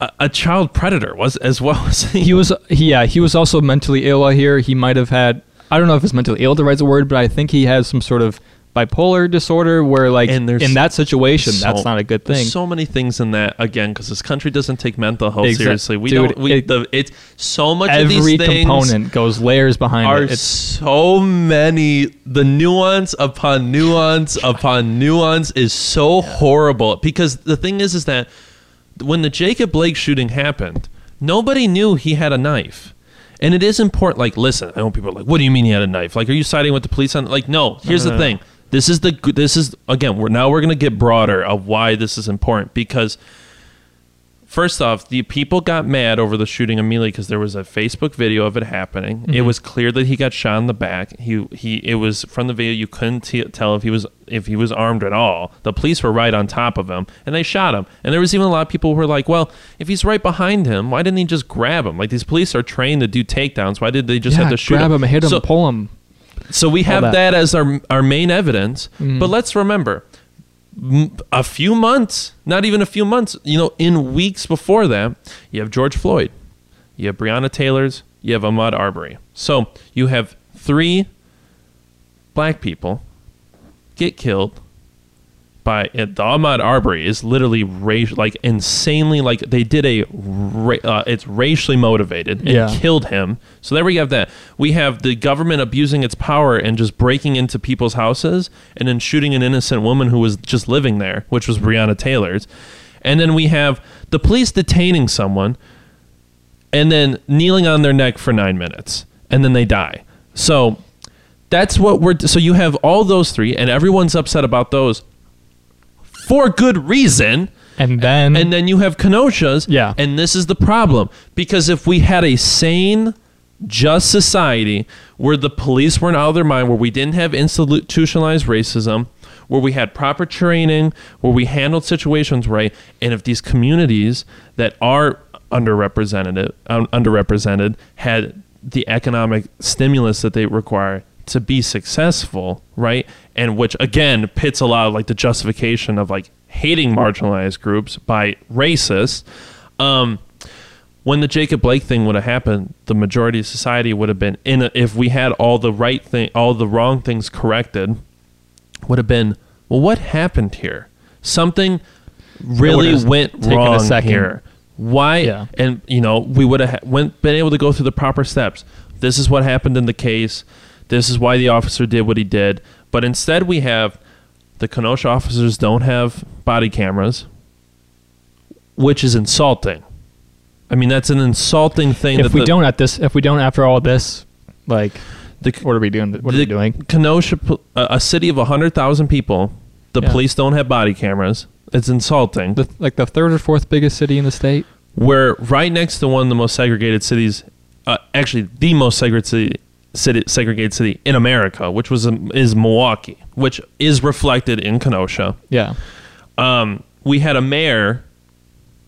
[SPEAKER 1] a, a child predator, was as well as
[SPEAKER 2] He was, yeah, he was also mentally ill. Hear he might have had. I don't know if it's mentally ill to write the word, but I think he has some sort of bipolar disorder where, like,
[SPEAKER 1] And
[SPEAKER 2] in that situation,
[SPEAKER 1] so-
[SPEAKER 2] that's not a good thing.
[SPEAKER 1] so many things in that again because this country doesn't take mental health
[SPEAKER 2] Exact-
[SPEAKER 1] seriously. We
[SPEAKER 2] Dude,
[SPEAKER 1] don't. We,
[SPEAKER 2] it-
[SPEAKER 1] the, it's so much of
[SPEAKER 2] Every component goes layers behind
[SPEAKER 1] are
[SPEAKER 2] it. It's
[SPEAKER 1] so many. The nuance upon nuance upon nuance is so horrible because the thing is, is that when the Jacob Blake shooting happened, nobody knew he had a knife. And it is important. Like, listen, I know people are like, "What do you mean he had a knife? Like, are you siding with the police on?" Like, no. Here's the thing. This is the. This is again. We're now we're gonna get broader of why this is important because First off, the people got mad over the shooting immediately because there was a Facebook video of it happening. It
[SPEAKER 2] Mhm.
[SPEAKER 1] was clear that he got shot in the back. He he. It was from the video you couldn't t- tell if he was if he was armed at all. The police were right on top of him and they shot him. And there was even a lot of people who were like, "Well, if he's right behind him, why didn't he just grab him? Like these police are trained to do takedowns. Why did they just
[SPEAKER 2] yeah,
[SPEAKER 1] have to shoot
[SPEAKER 2] grab him, hit him,
[SPEAKER 1] So-
[SPEAKER 2] pull him.
[SPEAKER 1] So we have
[SPEAKER 2] that.
[SPEAKER 1] that. as our our main evidence.
[SPEAKER 2] Mhm.
[SPEAKER 1] But let's remember, a few months, not even a few months, you know, in weeks before that, you have George Floyd, you have Breonna Taylor's, you have Ahmaud Arbery. So you have three black people get killed by the Ahmaud Arbery is literally like insanely, like they did a, ra- uh, it's racially motivated and
[SPEAKER 2] Yeah.
[SPEAKER 1] killed him. So there we have that. We have the government abusing its power and just breaking into people's houses and then shooting an innocent woman who was just living there, which was Breonna Taylor's. And then we have the police detaining someone and then kneeling on their neck for nine minutes and then they die. So that's what we're. So you have all those three, and everyone's upset about those for good reason.
[SPEAKER 2] And then,
[SPEAKER 1] And then you have Kenosha's.
[SPEAKER 2] Yeah.
[SPEAKER 1] And this is the problem. Because if we had a sane, just society where the police weren't out of their mind, where we didn't have institutionalized racism, where we had proper training, where we handled situations right, and if these communities that are underrepresented, um, underrepresented had the economic stimulus that they require to be successful, right? And which again pits a lot of like the justification of like hating marginalized groups by racists. Um, when the Jacob Blake thing would have happened, the majority of society would have been in. A, if we had all the right thing, all the wrong things corrected, would have been. Well, what happened here? Something really went
[SPEAKER 2] taken a
[SPEAKER 1] wrong
[SPEAKER 2] second.
[SPEAKER 1] here. Why?
[SPEAKER 2] Yeah.
[SPEAKER 1] And you know, we would have ha- went been able to go through the proper steps. This is what happened in the case. This is why the officer did what he did. But instead, we have the Kenosha officers don't have body cameras, which is insulting. I mean, that's an insulting thing.
[SPEAKER 2] if we
[SPEAKER 1] the,
[SPEAKER 2] don't at this, if we don't after all this, like,
[SPEAKER 1] the,
[SPEAKER 2] what are we doing? What are we doing?
[SPEAKER 1] Kenosha, a, a city of hundred thousand people, the
[SPEAKER 2] Yeah.
[SPEAKER 1] police don't have body cameras. It's insulting.
[SPEAKER 2] The, like the third or fourth biggest city in the state.
[SPEAKER 1] We're right next to one of the most segregated cities, uh, actually the most segregated city, city, segregated city in America, which was um, is Milwaukee, which is reflected in Kenosha.
[SPEAKER 2] Yeah.
[SPEAKER 1] Um, we had a mayor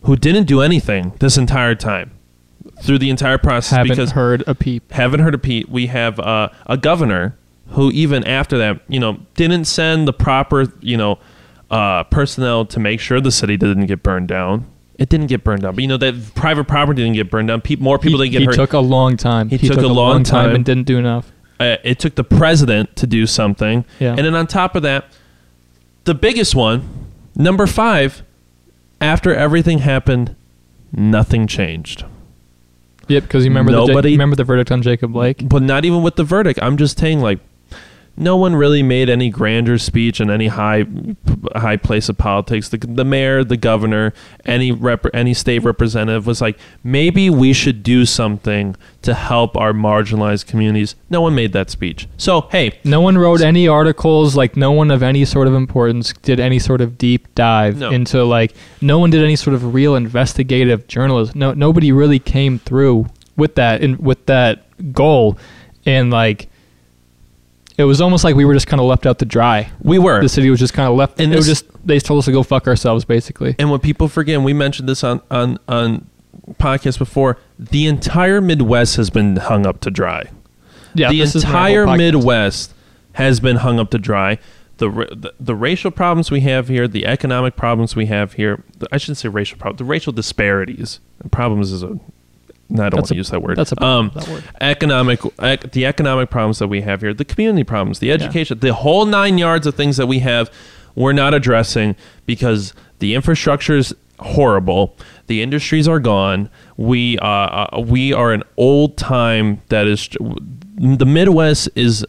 [SPEAKER 1] who didn't do anything this entire time through the entire process
[SPEAKER 2] Haven't
[SPEAKER 1] because
[SPEAKER 2] heard a peep.
[SPEAKER 1] haven't heard a Pete. We have uh, a governor who, even after that, you know, didn't send the proper, you know, uh, personnel to make sure the city didn't get burned down. It didn't get burned down, but you know that private property didn't get burned down. Pe- more people
[SPEAKER 2] he,
[SPEAKER 1] didn't get
[SPEAKER 2] he
[SPEAKER 1] hurt.
[SPEAKER 2] took a long time.
[SPEAKER 1] He took a long time.
[SPEAKER 2] and didn't do enough.
[SPEAKER 1] uh, it took the president to do something,
[SPEAKER 2] Yeah.
[SPEAKER 1] and then on top of that, the biggest one, number five, after everything happened, nothing changed.
[SPEAKER 2] Yep, because you remember the
[SPEAKER 1] Nobody-
[SPEAKER 2] Ja- remember the verdict on Jacob Blake.
[SPEAKER 1] but not even with the verdict. I'm just saying, like, no one really made any grander speech in any high high place of politics. The, the mayor, the governor, any rep, any state representative was like, maybe we should do something to help our marginalized communities. No one made that speech. So hey,
[SPEAKER 2] No one wrote any articles. Like no one of any sort of importance did any sort of deep dive
[SPEAKER 1] No.
[SPEAKER 2] into like. No one did any sort of real investigative journalism. No, nobody really came through with that in with that goal, and like. It was almost like we were just kind of left out to dry.
[SPEAKER 1] we were.
[SPEAKER 2] The city was just kind of left.
[SPEAKER 1] And
[SPEAKER 2] it was just they told us to go fuck ourselves, basically.
[SPEAKER 1] And what people forget, and we mentioned this on on on podcasts before, the entire Midwest has been hung up to dry.
[SPEAKER 2] Yeah,
[SPEAKER 1] the
[SPEAKER 2] this
[SPEAKER 1] entire. Midwest has been hung up to dry. The, the the racial problems we have here, the economic problems we have here. the- I shouldn't say racial problems. The racial disparities. Problems is a. No, I don't
[SPEAKER 2] That's
[SPEAKER 1] want to use that word.
[SPEAKER 2] that's a
[SPEAKER 1] um,
[SPEAKER 2] that word.
[SPEAKER 1] economic ec- the economic problems that we have here, the community problems, the education, the whole nine yards of things that we have, we're not addressing because the infrastructure is horrible. The industries are gone. We uh, uh, we are an old time that is the Midwest is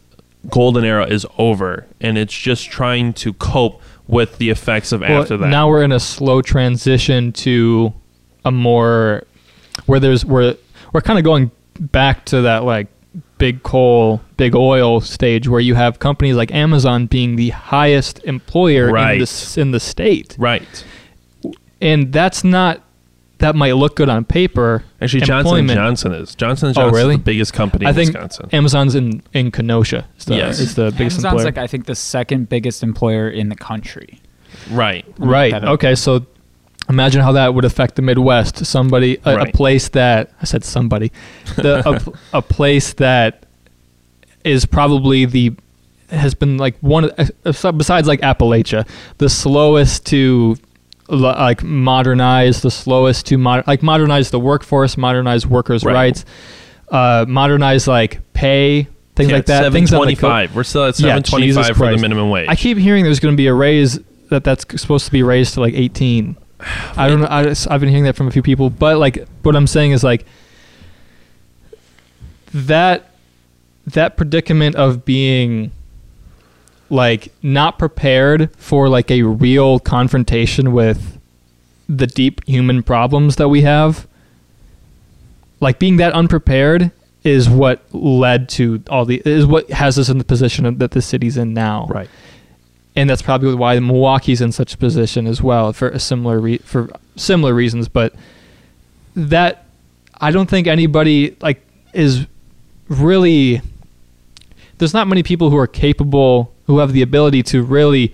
[SPEAKER 1] golden era is over, and it's just trying to cope with the effects of
[SPEAKER 2] Well,
[SPEAKER 1] after that.
[SPEAKER 2] Now we're in a slow transition to a more where there's where we're kind of going back to that like big coal, big oil stage where you have companies like Amazon being the highest employer in
[SPEAKER 1] Right.
[SPEAKER 2] the s- in the state,
[SPEAKER 1] right.
[SPEAKER 2] and that's not that might look good on paper.
[SPEAKER 1] Actually, Johnson and
[SPEAKER 2] Employment-
[SPEAKER 1] Johnson is Johnson and
[SPEAKER 2] Oh,
[SPEAKER 1] Johnson
[SPEAKER 2] really?
[SPEAKER 1] is the biggest company
[SPEAKER 2] I
[SPEAKER 1] in
[SPEAKER 2] think
[SPEAKER 1] Wisconsin.
[SPEAKER 2] Amazon's in in Kenosha. Is the,
[SPEAKER 1] Yes.
[SPEAKER 2] is the biggest
[SPEAKER 3] Amazon's
[SPEAKER 2] employer.
[SPEAKER 3] like I think the second biggest employer in the country.
[SPEAKER 1] right.
[SPEAKER 2] Right. Okay. So imagine how that would affect the Midwest. Somebody, a, a place that I said somebody, the, a, a place that is probably the has been like one uh, besides like Appalachia, the slowest to like modernize, the slowest to mod- like modernize the workforce, modernize workers'
[SPEAKER 1] Right.
[SPEAKER 2] rights, uh, modernize like pay. Things
[SPEAKER 1] Yeah,
[SPEAKER 2] like that. Things on the co-
[SPEAKER 1] 725. We're still at
[SPEAKER 2] Yeah,
[SPEAKER 1] 725
[SPEAKER 2] Jesus
[SPEAKER 1] for the minimum wage.
[SPEAKER 2] I keep hearing there's going to be a raise that that's supposed to be raised to like 18. I don't know. I I've been hearing that from a few people, but like what I'm saying is like that that predicament of being like not prepared for like a real confrontation with the deep human problems that we have like being that unprepared is what led to all the is what has us in the position that the city's in now
[SPEAKER 1] right.
[SPEAKER 2] And that's probably why Milwaukee's in such a position as well for a similar re- for similar reasons. But that I don't think anybody like is really. There's not many people who are capable who have the ability to really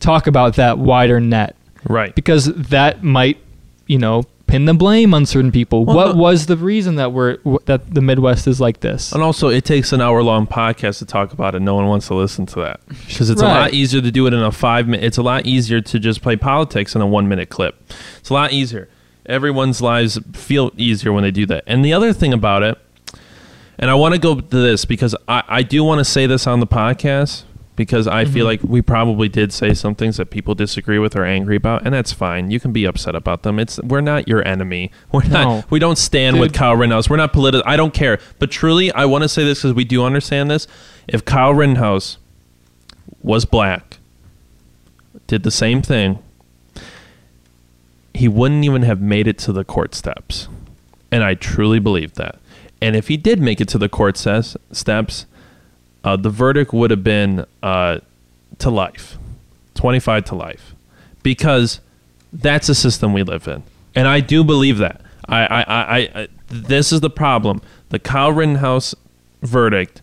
[SPEAKER 2] talk about that wider net
[SPEAKER 1] Right.
[SPEAKER 2] because that might, you know, pin the blame on certain people.
[SPEAKER 1] Well,
[SPEAKER 2] what
[SPEAKER 1] no-
[SPEAKER 2] was the reason that we're w- that the Midwest is like this?
[SPEAKER 1] And also, it takes an hour long podcast to talk about it. No one wants to listen to that because it's a lot easier to do it in a five minute. It's a lot easier to just play politics in a one minute clip. It's a lot easier. Everyone's lives feel easier when they do that. And the other thing about it, and I want to go to this because I, I do want to say this on the podcast because I feel mm-hmm. like we probably did say some things that people disagree with or angry about, and that's fine. You can be upset about them. It's we're not your enemy. We're not. We don't stand with Kyle Rittenhouse. We're not political. I don't care. But truly, I want to say this because we do understand this. If Kyle Rittenhouse was black, did the same thing, he wouldn't even have made it to the court steps. And I truly believe that. And if he did make it to the court ses- steps, uh, the verdict would have been uh, to life, 25 to life, because that's the system we live in. And I do believe that. I, I, I, I this is the problem. The Kyle Rittenhouse verdict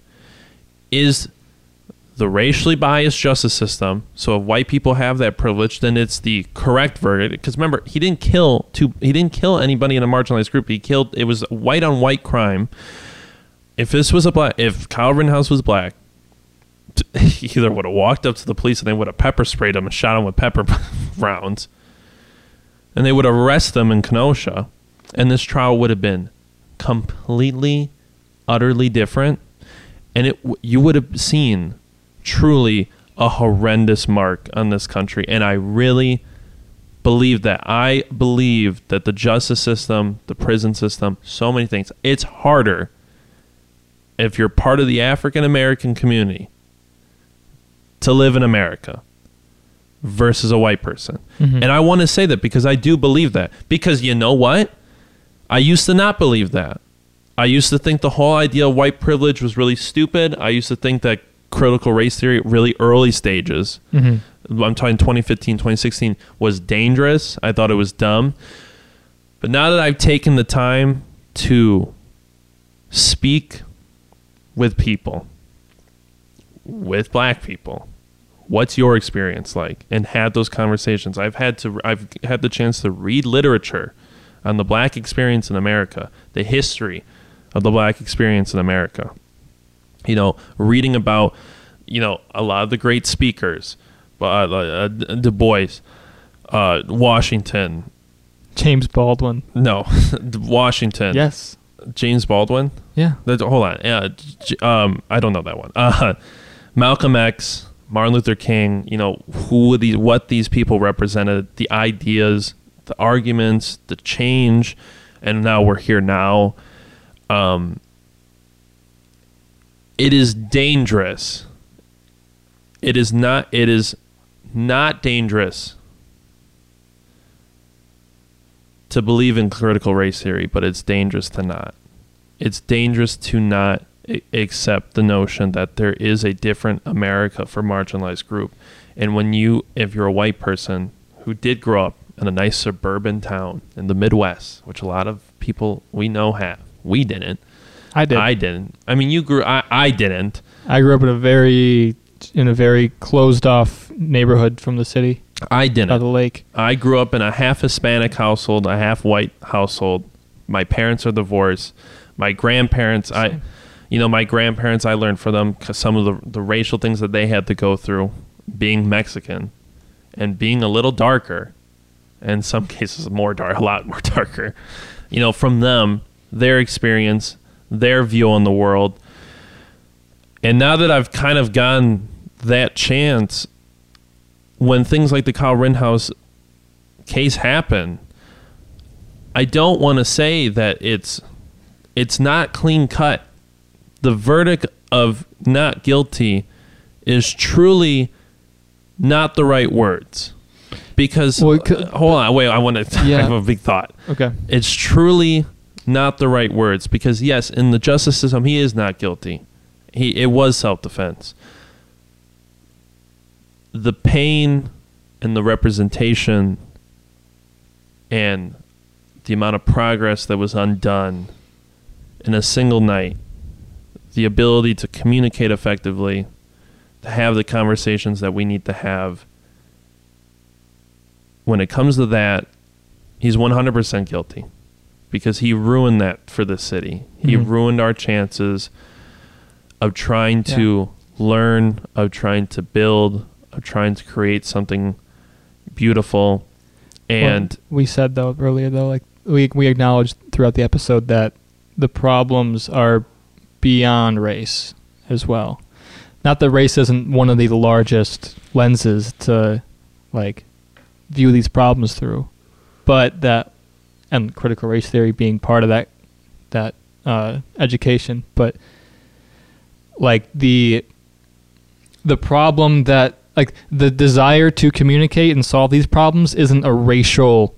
[SPEAKER 1] is the racially biased justice system. So if white people have that privilege, then it's the correct verdict. Because remember, he didn't kill two. He didn't kill anybody in a marginalized group. He killed. It was white on white crime. If this was a black, if Kyle Rittenhouse was black, he either would have walked up to the police and they would have pepper sprayed him and shot him with pepper rounds, and they would arrest them in Kenosha, and this trial would have been completely, utterly different, and it you would have seen truly a horrendous mark on this country, and I really believe that. I believe that the justice system, the prison system, so many things. It's harder if you're part of the African American community to live in America versus a white person. Mm-hmm. And I want to say that because I do believe that. Because you know what? I used to not believe that. I used to think the whole idea of white privilege was really stupid. I used to think that critical race theory, really early stages, mm-hmm. I'm talking 2015, 2016, was dangerous. I thought it was dumb. But now that I've taken the time to speak with people, with black people, what's your experience like? And had those conversations. I've had to i've had the chance to read literature on the black experience in america the history of the black experience in america. You know reading about you know a lot of the great speakers uh, uh, du bois uh, washington.
[SPEAKER 2] James Baldwin.
[SPEAKER 1] no washington.
[SPEAKER 2] Yes.
[SPEAKER 1] james baldwin
[SPEAKER 2] Yeah.
[SPEAKER 1] that's, hold on. Yeah, um, I don't know that one. Uh, Malcolm X, Martin Luther King. You know who these, what these people represented, the ideas, the arguments, the change, and now we're here now. Um, it is dangerous. It is not. It is not dangerous to believe in critical race theory, but it's dangerous to not it's dangerous to not accept the notion that there is a different America for marginalized group. And when you, if you're a white person who did grow up in a nice suburban town in the Midwest, which a lot of people we know have, we didn't.
[SPEAKER 2] I did.
[SPEAKER 1] I didn't. I mean, you grew. I, I didn't.
[SPEAKER 2] I grew up in a very in a very closed off neighborhood from the city
[SPEAKER 1] I didn't.
[SPEAKER 2] by the lake.
[SPEAKER 1] I grew up in a half Hispanic household, a half white household. My parents are divorced. My grandparents, I, you know, my grandparents, I learned from them 'cause some of the, the racial things that they had to go through, being Mexican, and being a little darker, in some cases more dark, a lot more darker. You know, from them, their experience, their view on the world. And now that I've kind of gotten that chance, when things like the Kyle Rittenhouse case happen, I don't want to say that it's it's not clean cut. The verdict of not guilty is truly not the right words. Because
[SPEAKER 2] Well, could-
[SPEAKER 1] uh, hold on, wait, I want to I
[SPEAKER 2] Yeah.
[SPEAKER 1] have a big thought.
[SPEAKER 2] Okay.
[SPEAKER 1] It's truly not the right words because yes, in the justice system he is not guilty. He it was self-defense. The pain and the representation and the amount of progress that was undone in a single night, the ability to communicate effectively, to have the conversations that we need to have. When it comes to that, he's 100% guilty because he ruined that for the city. He
[SPEAKER 2] Mhm.
[SPEAKER 1] ruined our chances of trying to learn, of trying to build, of trying to create something beautiful. And
[SPEAKER 2] Well, we said though earlier though, like we we acknowledged throughout the episode that the problems are beyond race as well. Not that race isn't one of the largest lenses to like view these problems through, but that and critical race theory being part of that that uh, education, but like the the problem that like the desire to communicate and solve these problems isn't a racial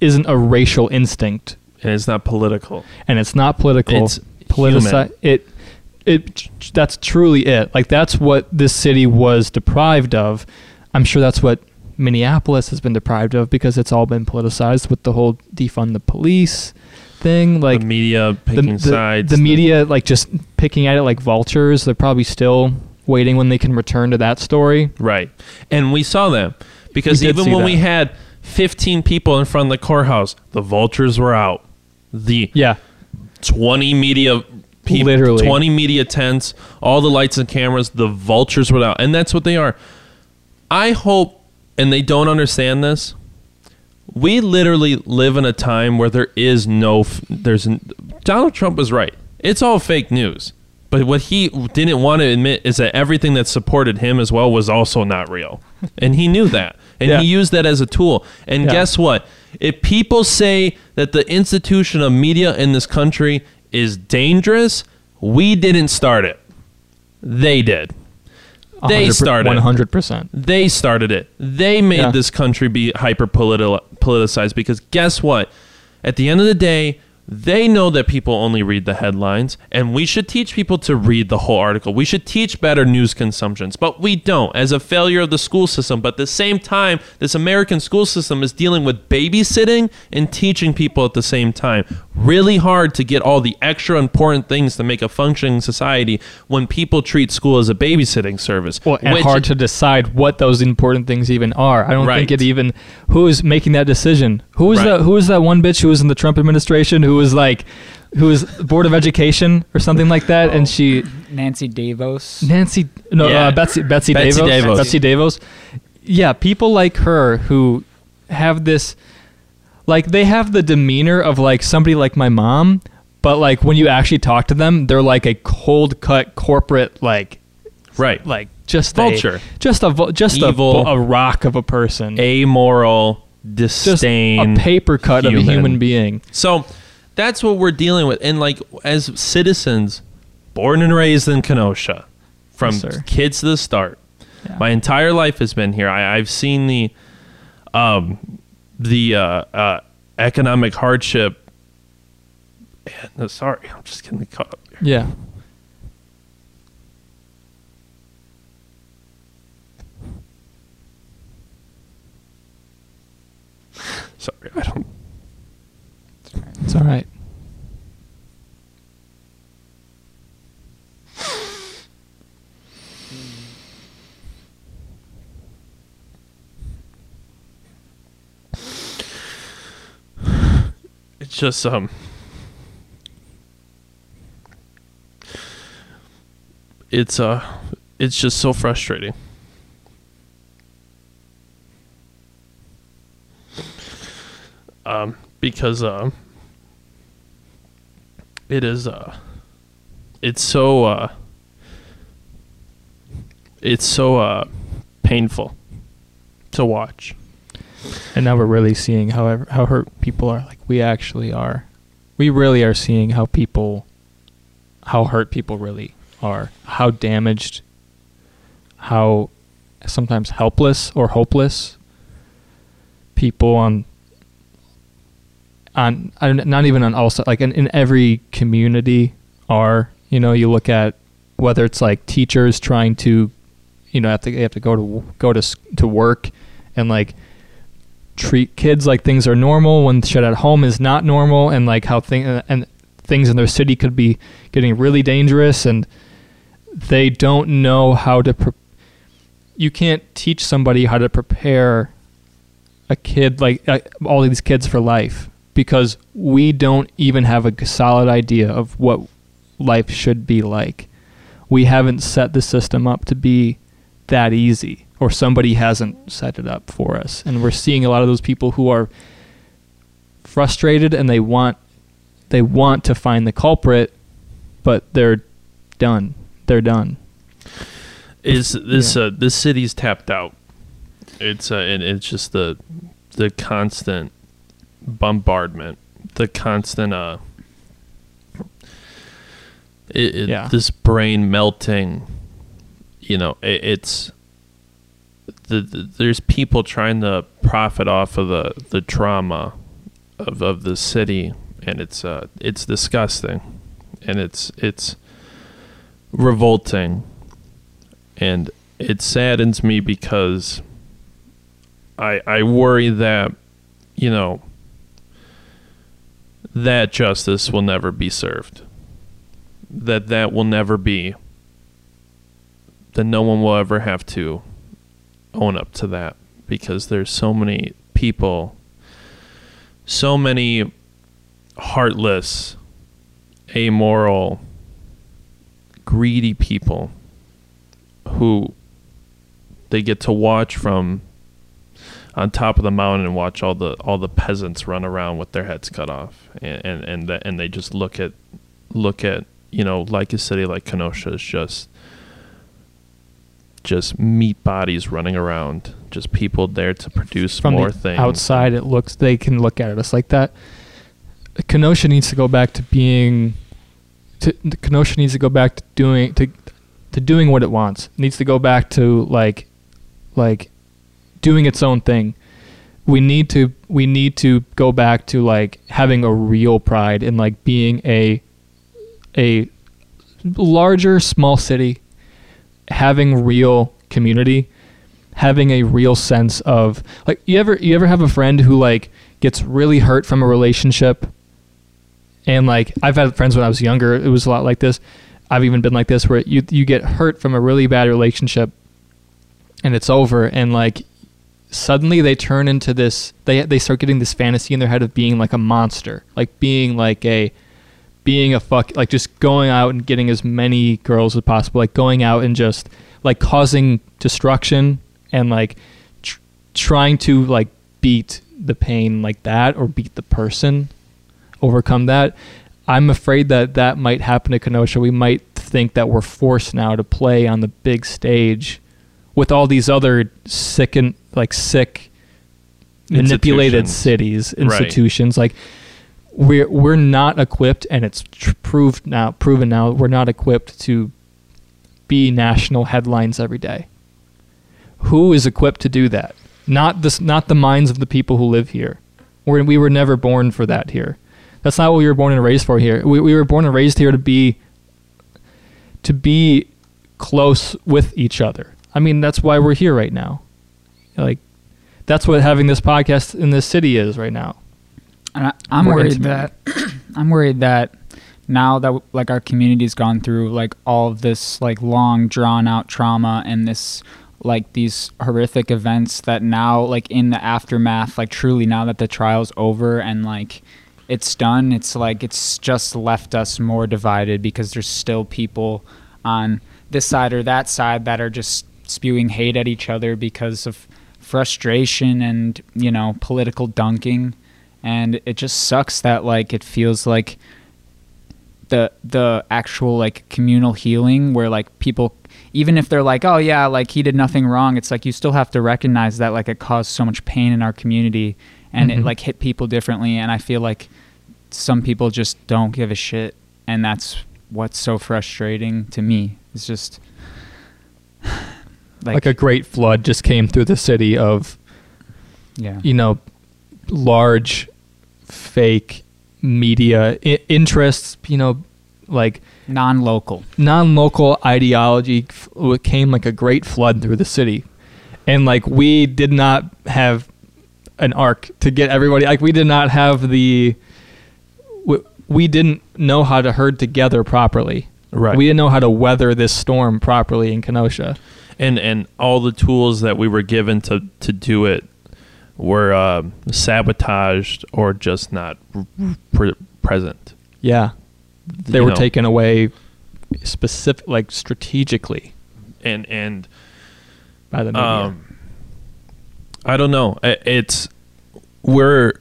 [SPEAKER 2] isn't a racial instinct
[SPEAKER 1] and it's not political.
[SPEAKER 2] and it's not political
[SPEAKER 1] It's
[SPEAKER 2] politici- it it that's truly it like that's what this city was deprived of i'm sure that's what minneapolis has been deprived of because it's all been politicized with the whole defund the police thing like
[SPEAKER 1] the media
[SPEAKER 2] the,
[SPEAKER 1] picking
[SPEAKER 2] the-
[SPEAKER 1] sides.
[SPEAKER 2] the media like just picking at it like vultures they're probably still waiting when they can return to that story
[SPEAKER 1] Right. And we saw that because
[SPEAKER 2] We
[SPEAKER 1] even when
[SPEAKER 2] that.
[SPEAKER 1] we had 15 people in front of the courthouse, the vultures were out. The
[SPEAKER 2] yeah
[SPEAKER 1] 20 media people,
[SPEAKER 2] Literally.
[SPEAKER 1] 20 media tents, all the lights and cameras, the vultures were out. And that's what they are. I hope, and they don't understand this. We literally live in a time where there is no, f- there's, n- Donald Trump is right. It's all fake news. But what he didn't want to admit is that everything that supported him as well was also not real. And he knew that. And
[SPEAKER 2] Yeah.
[SPEAKER 1] he used that as a tool. And
[SPEAKER 2] Yeah.
[SPEAKER 1] guess what? If people say that the institution of media in this country is dangerous, we didn't start it. They did. They
[SPEAKER 2] 100%
[SPEAKER 1] started.
[SPEAKER 2] 100%
[SPEAKER 1] They started it. They made
[SPEAKER 2] Yeah.
[SPEAKER 1] this country be hyper politicized because guess what? At the end of the day, they know that people only read the headlines, and we should teach people to read the whole article. We should teach better news consumptions, but we don't as a failure of the school system. But at the same time, this American school system is dealing with babysitting and teaching people at the same time. Really hard to get all the extra important things to make a functioning society when people treat school as a babysitting service.
[SPEAKER 2] well, and
[SPEAKER 1] which-
[SPEAKER 2] hard to decide what those important things even are. I don't
[SPEAKER 1] Right.
[SPEAKER 2] think it even who's making that decision. Who was
[SPEAKER 1] Right.
[SPEAKER 2] that? Who was that one bitch who was in the Trump administration who was like, who was board of education or something like that, and she
[SPEAKER 3] Nancy DeVos.
[SPEAKER 2] Nancy no
[SPEAKER 1] Yeah.
[SPEAKER 2] uh, Betsy Betsy,
[SPEAKER 1] Betsy
[SPEAKER 2] DeVos,
[SPEAKER 1] DeVos.
[SPEAKER 2] Betsy DeVos. Yeah, people like her who have this like they have the demeanor of like somebody like my mom, but like when you actually talk to them, they're like a cold cut corporate like
[SPEAKER 1] right.
[SPEAKER 2] like just a.
[SPEAKER 1] Vulture.
[SPEAKER 2] a, just a vul- just
[SPEAKER 1] Evil.
[SPEAKER 2] a, a rock of a person,
[SPEAKER 1] amoral,
[SPEAKER 2] just
[SPEAKER 1] disdain.
[SPEAKER 2] a paper cut of a
[SPEAKER 1] human.
[SPEAKER 2] human being.
[SPEAKER 1] So that's what we're dealing with. And like as citizens, born and raised in Kenosha, from
[SPEAKER 2] Yes,
[SPEAKER 1] kids to the start,
[SPEAKER 2] Yeah.
[SPEAKER 1] my entire life has been here. I, I've seen the, um, the uh, uh, economic hardship. And, uh, sorry, I'm just getting caught up. Here.
[SPEAKER 2] Yeah,
[SPEAKER 1] Sorry, I don't.
[SPEAKER 2] it's all right.
[SPEAKER 1] It's just um. It's uh, it's just so frustrating. Um, because um, it is uh, it's so uh, it's so uh, painful to watch.
[SPEAKER 2] And now we're really seeing how how hurt people are. Like we actually are. We really are seeing how people, how hurt people really are. How damaged. How, sometimes helpless or hopeless. People on. On I don't- even on all like in, in every community are you know you look at whether it's like teachers trying to, you know have to they have to go to go to to work, and like treat kids like things are normal when shit at home is not normal and like how thing and things in their city could be getting really dangerous and they don't know how to pre- you can't teach somebody how to prepare a kid like uh, all these kids for life because we don't even have a solid idea of what life should be like we haven't set the system up to be that easy or somebody hasn't set it up for us and we're seeing a lot of those people who are frustrated and they want they want to find the culprit, but they're done. They're done.
[SPEAKER 1] is this uh, this city's tapped out. It's uh, and it's just the the constant bombardment, the constant uh, it, it-
[SPEAKER 2] Yeah.
[SPEAKER 1] this brain melting. You know, it, it's the, the there's people trying to profit off of the the trauma of of the city, and it's uh it's disgusting, and it's it's revolting and it saddens me because I I worry that you know that justice will never be served. That that will never be. That no one will ever have to own up to that because there's so many people so many heartless amoral greedy people who they get to watch from on top of the mountain and watch all the all the peasants run around with their heads cut off and and and, that, and they just look at look at you know like a city like Kenosha is just just meat bodies running around just people there to produce
[SPEAKER 2] From
[SPEAKER 1] more
[SPEAKER 2] the
[SPEAKER 1] things
[SPEAKER 2] outside, it looks they can look at us like that. Kenosha needs to go back to being. To, Kenosha needs to go back to doing to to doing what it wants. It needs to go back to like like doing its own thing. We need to we need to go back to like having a real pride in like being a a larger small city having real community having a real sense of like you ever you ever have a friend who like gets really hurt from a relationship and like I've had friends when I was younger it was a lot like this I've even been like this where you you get hurt from a really bad relationship and it's over and like suddenly they turn into this they they start getting this fantasy in their head of being like a monster like being like a being a fuck like just going out and getting as many girls as possible like going out and just like causing destruction and like tr- trying to like beat the pain like that or beat the person overcome that. I'm afraid that that might happen to kenosha. We might think that we're forced now to play on the big stage with all these other sick and like sick manipulated
[SPEAKER 1] Institutions.
[SPEAKER 2] cities
[SPEAKER 1] Right.
[SPEAKER 2] institutions. Like we're we're not equipped and it's tr- proved now proven now we're not equipped to be national headlines every day. Who is equipped to do that? Not this not the minds of the people who live here. We're, we were never born for that here. That's not what we were born and raised for here. We, we were born and raised here to be to be close with each other. I mean that's why we're here right now like that's what having this podcast in this city is right now
[SPEAKER 3] And I, I'm
[SPEAKER 2] More
[SPEAKER 3] worried
[SPEAKER 2] intimate.
[SPEAKER 3] that I'm worried that now that like our community's gone through like all of this like long drawn out trauma and this like these horrific events that now like in the aftermath like truly now that the trial's over and like it's done it's like it's just left us more divided because there's still people on this side or that side that are just spewing hate at each other because of frustration and you know political dunking. And it just sucks that like it feels like the the actual like communal healing where like people even if they're like oh yeah like he did nothing wrong it's like you still have to recognize that like it caused so much pain in our community and
[SPEAKER 2] Mhm.
[SPEAKER 3] it like hit people differently. And i feel like some people just don't give a shit. And that's what's so frustrating to me. It's just
[SPEAKER 2] like, a great flood just came through the city of
[SPEAKER 3] yeah.
[SPEAKER 2] you know large fake media I- interests you know like
[SPEAKER 3] non-local.
[SPEAKER 2] Non-local ideology f- came like a great flood through the city. And like we did not have an ark to get everybody like we did not have the we, we didn't know how to herd together properly.
[SPEAKER 1] Right.
[SPEAKER 2] we didn't know how to weather this storm properly in kenosha
[SPEAKER 1] and and all the tools that we were given to to do it were uh, sabotaged or just not pre- present.
[SPEAKER 2] yeah they
[SPEAKER 1] You
[SPEAKER 2] were
[SPEAKER 1] know,
[SPEAKER 2] taken away specific like strategically
[SPEAKER 1] and and
[SPEAKER 2] by the media
[SPEAKER 1] um, I don't know. It's we're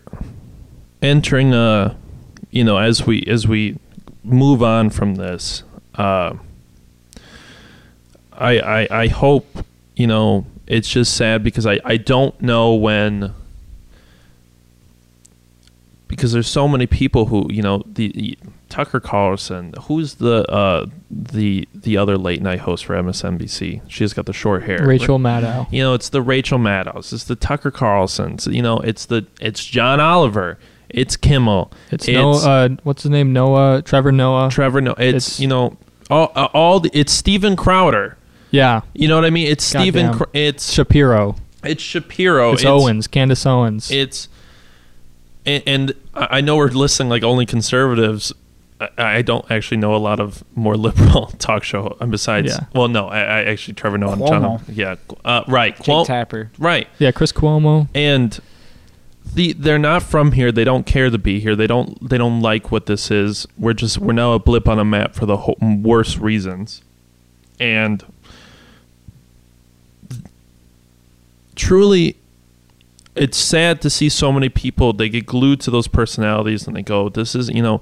[SPEAKER 1] entering a, you know, as we as we move on from this, uh, I, I I hope you know it's just sad because I I don't know when because there's so many people who you know the Tucker Carlson who's the uh the the other late night host for MSNBC she's got the short hair
[SPEAKER 2] Rachel Maddow.
[SPEAKER 1] you know it's the Rachel Maddows it's the Tucker Carlsons you know it's the it's John Oliver it's Kimmel
[SPEAKER 2] It's, no. Uh, what's his name? Noah. Trevor Noah.
[SPEAKER 1] Trevor Noah it's,
[SPEAKER 2] It's-
[SPEAKER 1] you know all uh, all the, it's Steven Crowder
[SPEAKER 2] yeah.
[SPEAKER 1] you know what I mean it's Steven
[SPEAKER 2] Goddamn.
[SPEAKER 1] Cr- it's
[SPEAKER 2] Shapiro.
[SPEAKER 1] it's Shapiro
[SPEAKER 2] it's, Owens. Candace Owens.
[SPEAKER 1] it's and, and I I know we're listing like only conservatives. I, I don't actually know a lot of more liberal talk show. And besides,
[SPEAKER 2] Yeah.
[SPEAKER 1] well, no, I, I actually Trevor Noah. and
[SPEAKER 3] Cuomo.
[SPEAKER 1] John- Yeah, uh, right.
[SPEAKER 3] Jake
[SPEAKER 1] Cuomo-
[SPEAKER 3] Tapper.
[SPEAKER 1] right,
[SPEAKER 2] yeah. Chris Cuomo.
[SPEAKER 1] and the they're not from here. They don't care to be here. They don't. They don't like what this is. We're just we're now a blip on a map for the whole, worst reasons, and truly it's sad to see so many people they get glued to those personalities and they go this is you know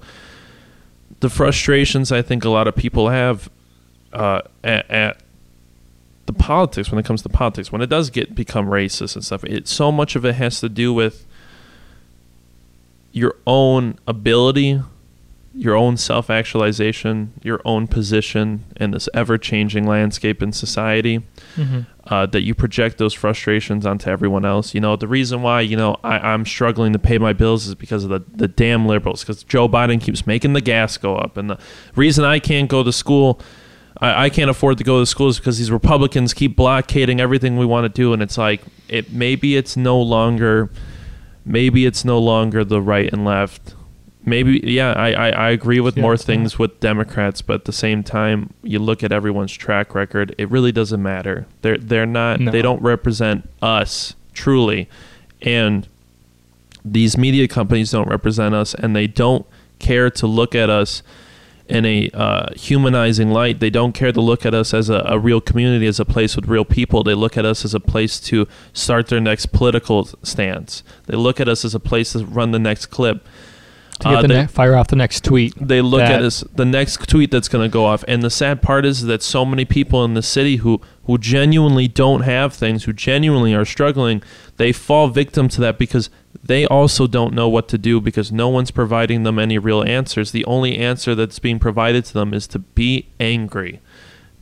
[SPEAKER 1] the frustrations i think a lot of people have uh, at, at the politics when it comes to politics when it does get become racist and stuff it so much of it has to do with your own ability your own self-actualization your own position in this ever-changing landscape in society
[SPEAKER 2] Mm-hmm.
[SPEAKER 1] Uh, that you project those frustrations onto everyone else. You know, the reason why, you know, I, I'm struggling to pay my bills is because of the, the damn liberals, because Joe Biden keeps making the gas go up. And the reason I can't go to school, I, I can't afford to go to school is because these Republicans keep blockading everything we want to do. And it's like, it maybe it's no longer, maybe it's no longer the right and left. Maybe, yeah, I, I, I agree with
[SPEAKER 2] Yeah,
[SPEAKER 1] more
[SPEAKER 2] not.
[SPEAKER 1] things with Democrats, but at the same time, you look at everyone's track record. It really doesn't matter. They're they're not.
[SPEAKER 2] No.
[SPEAKER 1] They don't represent us truly, and these media companies don't represent us, and they don't care to look at us in a uh, humanizing light. They don't care to look at us as a, a real community, as a place with real people. They look at us as a place to start their next political stance. They look at us as a place to run the next clip.
[SPEAKER 2] To get
[SPEAKER 1] Uh,
[SPEAKER 2] the
[SPEAKER 1] they-
[SPEAKER 2] ne- fire off the next tweet.
[SPEAKER 1] they look at us the next tweet that's going to go off and the sad part is that so many people in the city who who genuinely don't have things who genuinely are struggling they fall victim to that because they also don't know what to do because no one's providing them any real answers the only answer that's being provided to them is to be angry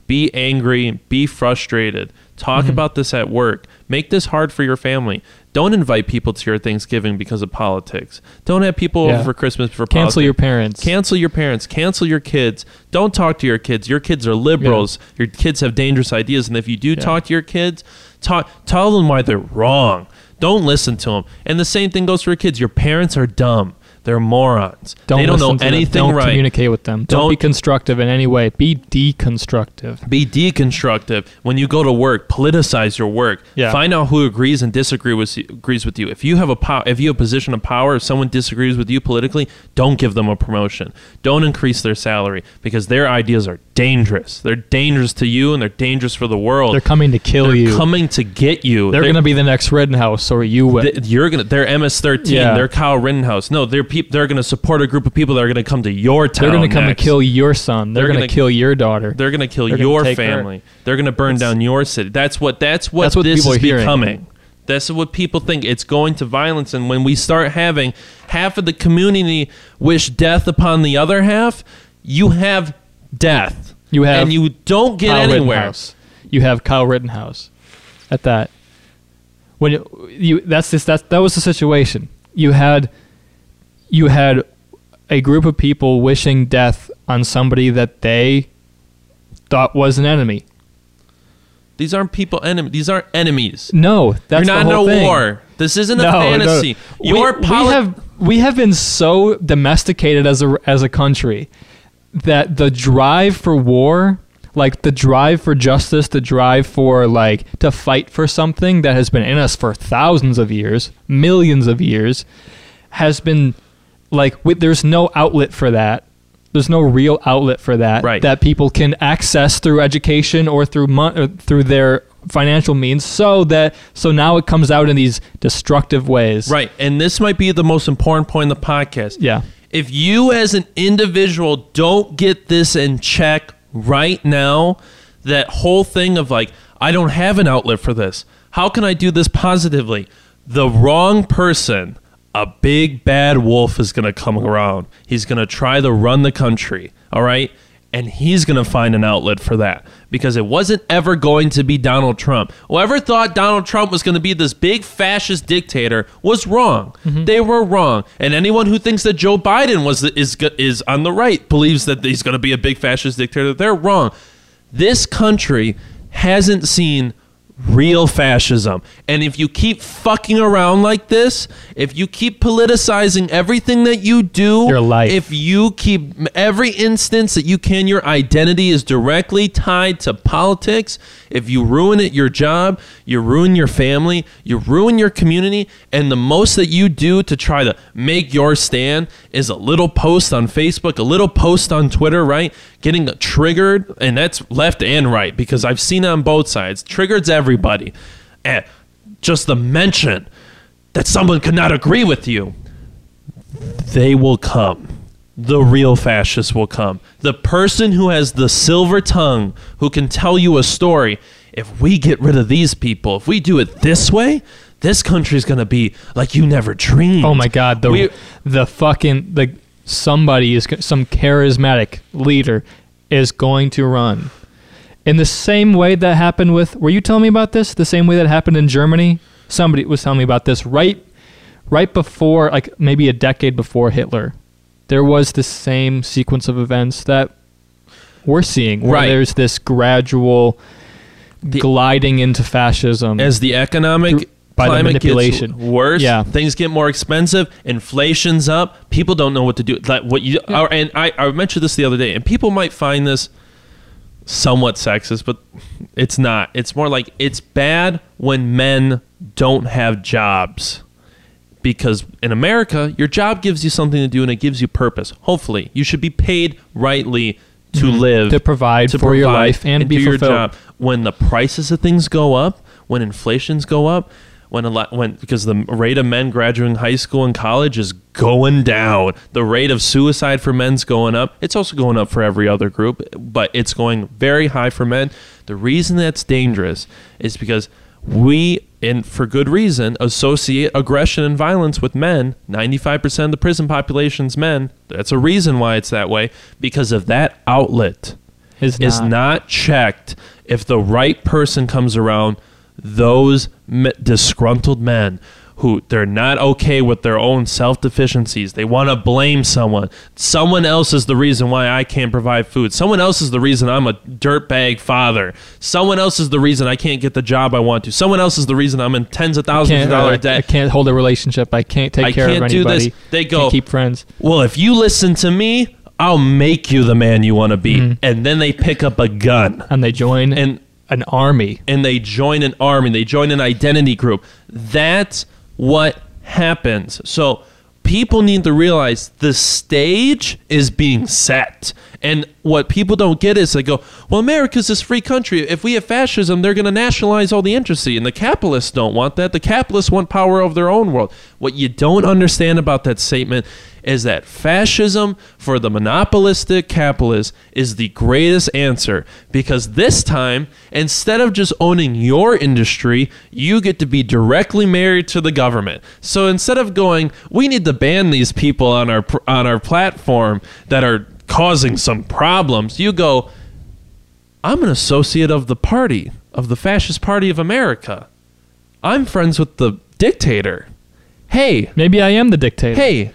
[SPEAKER 1] be angry be frustrated talk
[SPEAKER 2] Mhm.
[SPEAKER 1] about this at work make this hard for your family don't invite people to your thanksgiving because of politics don't have people
[SPEAKER 2] Yeah.
[SPEAKER 1] over for christmas for politics.
[SPEAKER 2] Cancel
[SPEAKER 1] politics.
[SPEAKER 2] your parents.
[SPEAKER 1] Cancel your parents. Cancel your kids. Don't talk to your kids. Your kids are liberals. Your kids have dangerous ideas, and if you do
[SPEAKER 2] Yeah.
[SPEAKER 1] talk to your kids, talk tell them why they're wrong. Don't listen to them. And the same thing goes for your kids. Your parents are dumb. They're morons.
[SPEAKER 2] Don't
[SPEAKER 1] they don't know
[SPEAKER 2] listen to them.
[SPEAKER 1] anything
[SPEAKER 2] Don't
[SPEAKER 1] right.
[SPEAKER 2] communicate with them. Don't, be
[SPEAKER 1] Don't-
[SPEAKER 2] constructive in any way. Be deconstructive.
[SPEAKER 1] Be deconstructive. When you go to work, politicize your work.
[SPEAKER 2] Yeah.
[SPEAKER 1] Find out who agrees and disagrees with agrees with you. If you have a pow- if you have a position of power, if someone disagrees with you politically, don't give them a promotion. Don't increase their salary because their ideas are dangerous. They're dangerous to you and they're dangerous for the world.
[SPEAKER 2] They're coming to kill you.
[SPEAKER 1] They're
[SPEAKER 2] you.
[SPEAKER 1] coming to get you.
[SPEAKER 2] They're going to be the next Rittenhouse, or you will.
[SPEAKER 1] You're gonna. They're MS-13.
[SPEAKER 2] Yeah.
[SPEAKER 1] They're Kyle Rittenhouse. No, they're peop- They're gonna support a group of people that are gonna come to your town.
[SPEAKER 2] They're going to come
[SPEAKER 1] next.
[SPEAKER 2] and kill your son. They're,
[SPEAKER 1] They're
[SPEAKER 2] going
[SPEAKER 1] gonna-
[SPEAKER 2] kill your daughter.
[SPEAKER 1] They're gonna kill
[SPEAKER 2] They're gonna
[SPEAKER 1] your
[SPEAKER 2] take her.
[SPEAKER 1] family. They're gonna burn
[SPEAKER 2] It's-
[SPEAKER 1] down your city. That's what. That's what.
[SPEAKER 2] That's what
[SPEAKER 1] this
[SPEAKER 2] people
[SPEAKER 1] is
[SPEAKER 2] hearing.
[SPEAKER 1] becoming. That's what people think. It's going to violence, and when we start having half of the community wish death upon the other half, you have death.
[SPEAKER 2] You have
[SPEAKER 1] and you don't get
[SPEAKER 2] Kyle
[SPEAKER 1] anywhere.
[SPEAKER 2] Rittenhouse. You have Kyle Rittenhouse. At that, when you, you that's this that's that was the situation. You had you had a group of people wishing death on somebody that they thought was an enemy.
[SPEAKER 1] These aren't people enemy. These aren't enemies.
[SPEAKER 2] No, that's
[SPEAKER 1] You're not in a
[SPEAKER 2] thing.
[SPEAKER 1] war. This isn't a
[SPEAKER 2] No, no.
[SPEAKER 1] fantasy. Your
[SPEAKER 2] we,
[SPEAKER 1] poli-
[SPEAKER 2] we have we have been so domesticated as a as a country that the drive for war, like the drive for justice, the drive for like to fight for something that has been in us for thousands of years, millions of years, has been like wi- there's no outlet for that. There's no real outlet for that
[SPEAKER 1] Right.
[SPEAKER 2] that people can access through education or through mon- or through their financial means so that so now it comes out in these destructive ways.
[SPEAKER 1] Right. And this might be the most important point in the podcast.
[SPEAKER 2] Yeah.
[SPEAKER 1] If you as an individual don't get this in check right now, that whole thing of like, I don't have an outlet for this. How can I do this positively? The wrong person, a big bad wolf is going to come around. He's going to try to run the country. All right. And he's going to find an outlet for that because it wasn't ever going to be Donald Trump. Whoever thought Donald Trump was going to be this big fascist dictator was wrong. Mm-hmm. They were wrong. And anyone who thinks that Joe Biden was is is on the right believes that he's going to be a big fascist dictator. They're wrong. This country hasn't seen real fascism. And if you keep fucking around like this, if you keep politicizing everything that you do,
[SPEAKER 2] Your life.
[SPEAKER 1] if you keep every instance that you can, your identity is directly tied to politics. If you ruin it, your job, you ruin your family, you ruin your community, and the most that you do to try to make your stand is a little post on Facebook, a little post on Twitter, right? Getting triggered, and that's left and right because I've seen it on both sides. Triggers everybody. And just the mention that someone could not agree with you they will come. The real fascists will come. The person who has the silver tongue, who can tell you a story. If we get rid of these people, if we do it this way, this country's going to be like you never dreamed.
[SPEAKER 2] Oh my God, the
[SPEAKER 1] We-
[SPEAKER 2] the fucking the somebody is some charismatic leader is going to run in the same way that happened with. Were you telling me about this? The same way that happened in Germany. Somebody was telling me about this right, right before, like maybe a decade before Hitler. There was the same sequence of events that we're seeing, where
[SPEAKER 1] Right.
[SPEAKER 2] there's this gradual
[SPEAKER 1] The-
[SPEAKER 2] gliding into fascism.
[SPEAKER 1] As the economic
[SPEAKER 2] by
[SPEAKER 1] climate
[SPEAKER 2] manipulation.
[SPEAKER 1] gets worse,
[SPEAKER 2] Yeah.
[SPEAKER 1] things get more expensive, inflation's up, people don't know what to do. Like what you or- and I, I mentioned this the other day, and people might find this somewhat sexist, but it's not. It's more like it's bad when men don't have jobs. Because in America, your job gives you something to do and it gives you purpose. Hopefully, you should be paid rightly to live,
[SPEAKER 2] Mm-hmm. To provide for your life and be
[SPEAKER 1] do your
[SPEAKER 2] fulfilled.
[SPEAKER 1] job. When the prices of things go up, when inflations go up, when a lot, when because the rate of men graduating high school and college is going down, the rate of suicide for men's going up. It's also going up for every other group, but it's going very high for men. The reason that's dangerous is because we and for good reason associate aggression and violence with men. 95% of the prison population's men. That's a reason why it's that way because of that outlet.
[SPEAKER 2] Is
[SPEAKER 1] is not. checked if the right person comes around those disgruntled men who they're not okay with their own self deficiencies. They want to blame someone. Someone else is the reason why I can't provide food. Someone else is the reason I'm a dirtbag father. Someone else is the reason I can't get the job I want to. Someone else is the reason I'm in tens of thousands of dollars
[SPEAKER 2] uh, I can't hold a relationship. I can't take care of my family.
[SPEAKER 1] I
[SPEAKER 2] care
[SPEAKER 1] can't
[SPEAKER 2] of
[SPEAKER 1] do this. They go-
[SPEAKER 2] can't keep friends.
[SPEAKER 1] Well, if you listen to me, I'll make you the man you want to be.
[SPEAKER 2] Mm-hmm.
[SPEAKER 1] And then they pick up a gun
[SPEAKER 2] And they join
[SPEAKER 1] and
[SPEAKER 2] an army.
[SPEAKER 1] and they join an army, they join an identity group. That's what happens. So people need to realize the stage is being set. And what people don't get is they go, well, America's this free country. If we have fascism, they're going to nationalize all the industry. And the capitalists don't want that. The capitalists want power over their own world. What you don't understand about that statement is that fascism for the monopolistic capitalist is the greatest answer. Because this time instead of just owning your industry you get to be directly married to the government. So instead of going we need to ban these people on our on our platform that are causing some problems you go I'm an associate of the party of the fascist party of America. I'm friends with the dictator. Hey
[SPEAKER 2] Maybe I am the dictator.
[SPEAKER 1] hey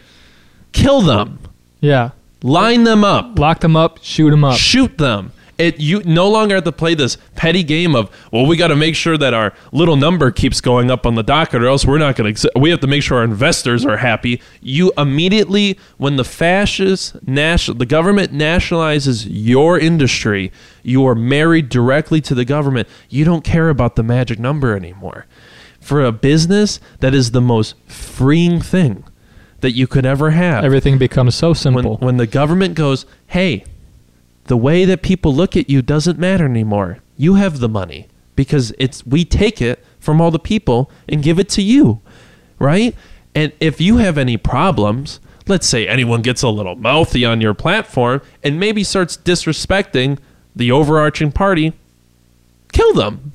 [SPEAKER 1] kill them.
[SPEAKER 2] Yeah.
[SPEAKER 1] line them up.
[SPEAKER 2] Lock them up, shoot them up.
[SPEAKER 1] shoot them. It you no longer have to play this petty game of well we got to make sure that our little number keeps going up on the docket or else we're not going to we have to make sure our investors are happy. You immediately when the fascist national the government nationalizes your industry you are married directly to the government you don't care about the magic number anymore. For a business that is the most freeing thing that you could ever have
[SPEAKER 2] Everything becomes so simple.
[SPEAKER 1] when the government goes, hey, the way that people look at you doesn't matter anymore. You have the money. because it's we take it from all the people and give it to you, right? And if you have any problems, let's say anyone gets a little mouthy on your platform and maybe starts disrespecting the overarching party, kill them.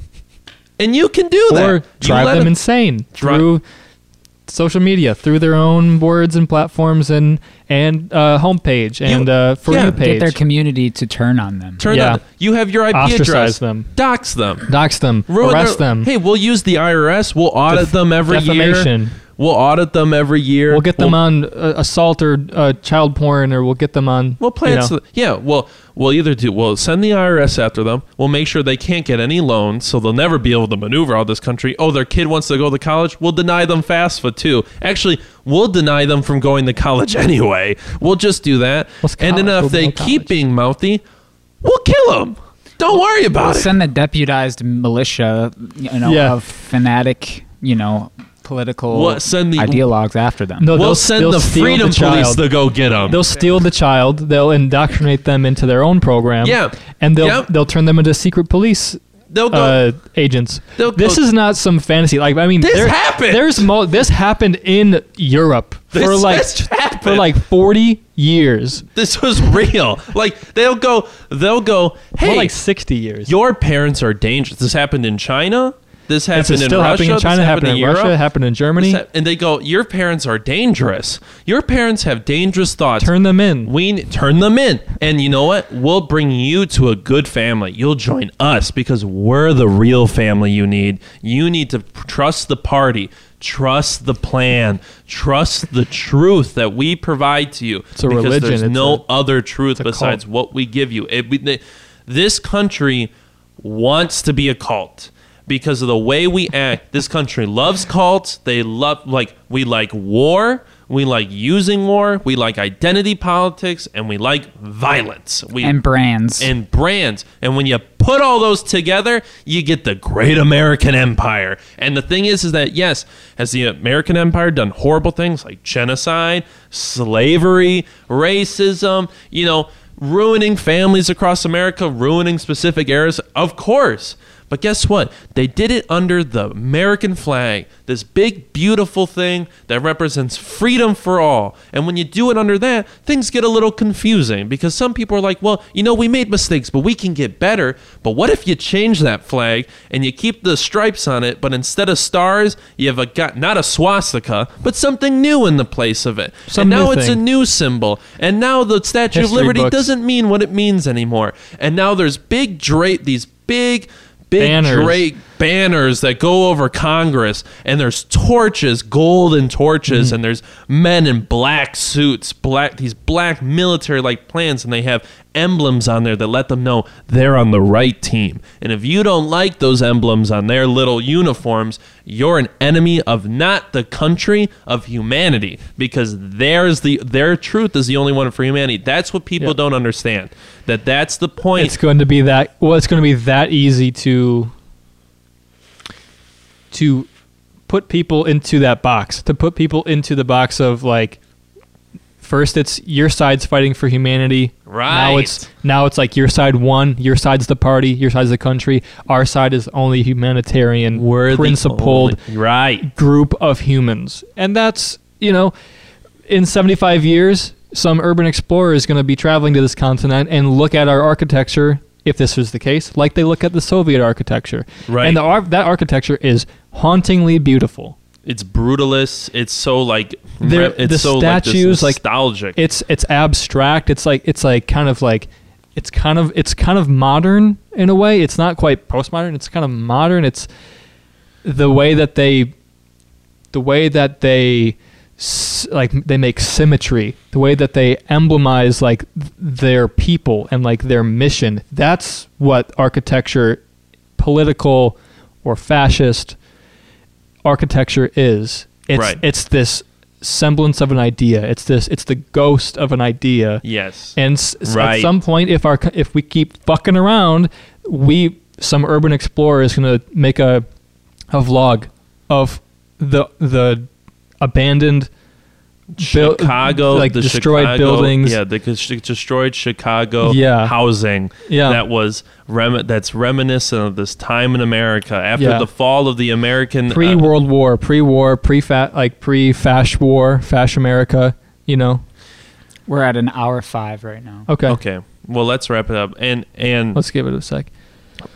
[SPEAKER 1] And you can do that.
[SPEAKER 2] or drive
[SPEAKER 1] them,
[SPEAKER 2] them
[SPEAKER 1] 'em-
[SPEAKER 2] insane
[SPEAKER 1] Dri-
[SPEAKER 2] through social media, through their own words and platforms and and uh, homepage and uh, for
[SPEAKER 1] yeah,
[SPEAKER 2] you
[SPEAKER 1] get
[SPEAKER 2] page.
[SPEAKER 3] Get their community to turn on them.
[SPEAKER 1] Turn
[SPEAKER 2] Yeah.
[SPEAKER 1] them. You have your IP
[SPEAKER 2] Ostracize
[SPEAKER 1] address.
[SPEAKER 2] them.
[SPEAKER 1] Dox them.
[SPEAKER 2] Dox them,
[SPEAKER 1] Ruin
[SPEAKER 2] arrest
[SPEAKER 1] their-
[SPEAKER 2] them,
[SPEAKER 1] Hey, we'll use the IRS. We'll audit
[SPEAKER 2] Def-
[SPEAKER 1] them every
[SPEAKER 2] defamation.
[SPEAKER 1] year. We'll audit them every year.
[SPEAKER 2] We'll get them
[SPEAKER 1] We'll-
[SPEAKER 2] on uh, assault or uh, child porn, or we'll get them on.
[SPEAKER 1] We'll plan.
[SPEAKER 2] you know,
[SPEAKER 1] so- yeah. Well, we'll either do. We'll send the IRS after them. We'll make sure they can't get any loans, so they'll never be able to maneuver out this country. Oh, their kid wants to go to college. We'll deny them FAFSA too. Actually, we'll deny them from going to college anyway. We'll just do that. And then if
[SPEAKER 2] We'll
[SPEAKER 1] they keep being mouthy, we'll kill them. Don't worry about
[SPEAKER 3] We'll
[SPEAKER 1] it.
[SPEAKER 3] send the deputized militia, you know,
[SPEAKER 2] Yeah.
[SPEAKER 3] of fanatic, you know, political
[SPEAKER 1] We'll send the-
[SPEAKER 3] ideologues after them.
[SPEAKER 2] No,
[SPEAKER 1] we'll
[SPEAKER 2] they'll-
[SPEAKER 1] send
[SPEAKER 2] they'll
[SPEAKER 1] the freedom
[SPEAKER 2] the
[SPEAKER 1] police to go get them.
[SPEAKER 2] They'll steal the child. They'll indoctrinate them into their own program.
[SPEAKER 1] Yeah.
[SPEAKER 2] and they'll
[SPEAKER 1] Yep.
[SPEAKER 2] they'll turn them into secret police
[SPEAKER 1] They'll go.
[SPEAKER 2] uh, agents.
[SPEAKER 1] They'll
[SPEAKER 2] this
[SPEAKER 1] go-
[SPEAKER 2] is not some fantasy. Like I mean,
[SPEAKER 1] This
[SPEAKER 2] there-
[SPEAKER 1] happened!
[SPEAKER 2] There's mo- this happened in Europe
[SPEAKER 1] This
[SPEAKER 2] for like for like 40 years.
[SPEAKER 1] this was real. like they'll go. They'll go. Hey,
[SPEAKER 2] More like 60 years.
[SPEAKER 1] Your parents are dangerous. This happened in China. This
[SPEAKER 2] This
[SPEAKER 1] happened
[SPEAKER 2] is
[SPEAKER 1] in
[SPEAKER 2] still
[SPEAKER 1] Russia.
[SPEAKER 2] happening in
[SPEAKER 1] this
[SPEAKER 2] China,
[SPEAKER 1] happened
[SPEAKER 2] happened in
[SPEAKER 1] Europe.
[SPEAKER 2] Russia, happened in Germany.
[SPEAKER 1] This hap- and they go, "Your parents are dangerous. Your parents have dangerous thoughts.
[SPEAKER 2] Turn them in.
[SPEAKER 1] we turn them in, and you know what? We'll bring you to a good family. You'll join us because we're the real family you need. You need to trust the party." Trust the plan. Trust the truth that we provide to you.
[SPEAKER 2] It's a
[SPEAKER 1] because
[SPEAKER 2] religion.
[SPEAKER 1] There's
[SPEAKER 2] It's
[SPEAKER 1] no
[SPEAKER 2] a-
[SPEAKER 1] other truth besides
[SPEAKER 2] cult.
[SPEAKER 1] what we give you. It, we, this country wants to be a cult because of the way we act. This country loves cults. They love like we like war. We like using war. We like identity politics, and we like violence. We
[SPEAKER 3] and brands.
[SPEAKER 1] and brands. And when you put all those together, you get the great American empire. And the thing is, is that yes, has the American empire done horrible things like genocide, slavery, racism, you know, ruining families across America, ruining specific areas? Of course. But guess what? They did it under the American flag, this big, beautiful thing that represents freedom for all. And when you do it under that, things get a little confusing because some people are like, well, you know, we made mistakes, but we can get better. But what if you change that flag and you keep the stripes on it, but instead of stars, you have a got not a swastika, but something new in the place of it.
[SPEAKER 2] Some
[SPEAKER 1] and now it's a new symbol. And now the Statue of Liberty
[SPEAKER 2] books.
[SPEAKER 1] doesn't mean what it means anymore. And now there's big drape, these big, big
[SPEAKER 2] Banners.
[SPEAKER 1] drape banners that go over Congress, and there's torches, golden torches,
[SPEAKER 2] Mm-hmm.
[SPEAKER 1] and there's men in black suits, black these black military like plans, and they have emblems on there that let them know they're on the right team. And if you don't like those emblems on their little uniforms, you're an enemy of not the country of humanity because there's the their truth is the only one for humanity. That's what people
[SPEAKER 2] Yep.
[SPEAKER 1] don't understand. That that's the point.
[SPEAKER 2] it's going to be that well it's going to be that easy to to put people into that box to put people into the box of like first it's your side's fighting for humanity Right. now it's now it's like your side won your side's the party your side's the country our side is only humanitarian
[SPEAKER 1] We're
[SPEAKER 2] principled
[SPEAKER 1] only- right.
[SPEAKER 2] group of humans. And that's, you know, in 75 years, some urban explorer is going to be traveling to this continent and look at our architecture, if this was the case, like they look at the Soviet architecture.
[SPEAKER 1] Right.
[SPEAKER 2] And the, ar- that architecture is hauntingly beautiful.
[SPEAKER 1] It's brutalist. It's so like it's
[SPEAKER 2] the
[SPEAKER 1] so
[SPEAKER 2] statues,
[SPEAKER 1] like
[SPEAKER 2] like,
[SPEAKER 1] nostalgic.
[SPEAKER 2] It's it's abstract. It's like it's like kind of like it's kind of it's kind of modern in a way. It's not quite postmodern. It's kind of modern. It's the way that they the way that they like they make symmetry, the way that they emblemize like their people and like their mission. That's what architecture, political or fascist architecture is. It's
[SPEAKER 1] Right.
[SPEAKER 2] it's this semblance of an idea. It's this it's the ghost of an idea.
[SPEAKER 1] yes.
[SPEAKER 2] And s-
[SPEAKER 1] Right.
[SPEAKER 2] at some point, if our if we keep fucking around, we some urban explorer is gonna make a a vlog of the the abandoned Buil-
[SPEAKER 1] Chicago,
[SPEAKER 2] like
[SPEAKER 1] the
[SPEAKER 2] destroyed
[SPEAKER 1] Chicago-
[SPEAKER 2] buildings.
[SPEAKER 1] Yeah, the destroyed Chicago
[SPEAKER 2] Yeah.
[SPEAKER 1] housing.
[SPEAKER 2] Yeah.
[SPEAKER 1] that was rem- that's reminiscent of this time in America after
[SPEAKER 2] Yeah.
[SPEAKER 1] the fall of the American uh,
[SPEAKER 2] pre World War, pre war, pre fat like pre Fash War, Fash America. You know.
[SPEAKER 3] We're at an hour five right now.
[SPEAKER 2] Okay.
[SPEAKER 1] Okay, well let's wrap it up. And and
[SPEAKER 2] Let's give it a sec.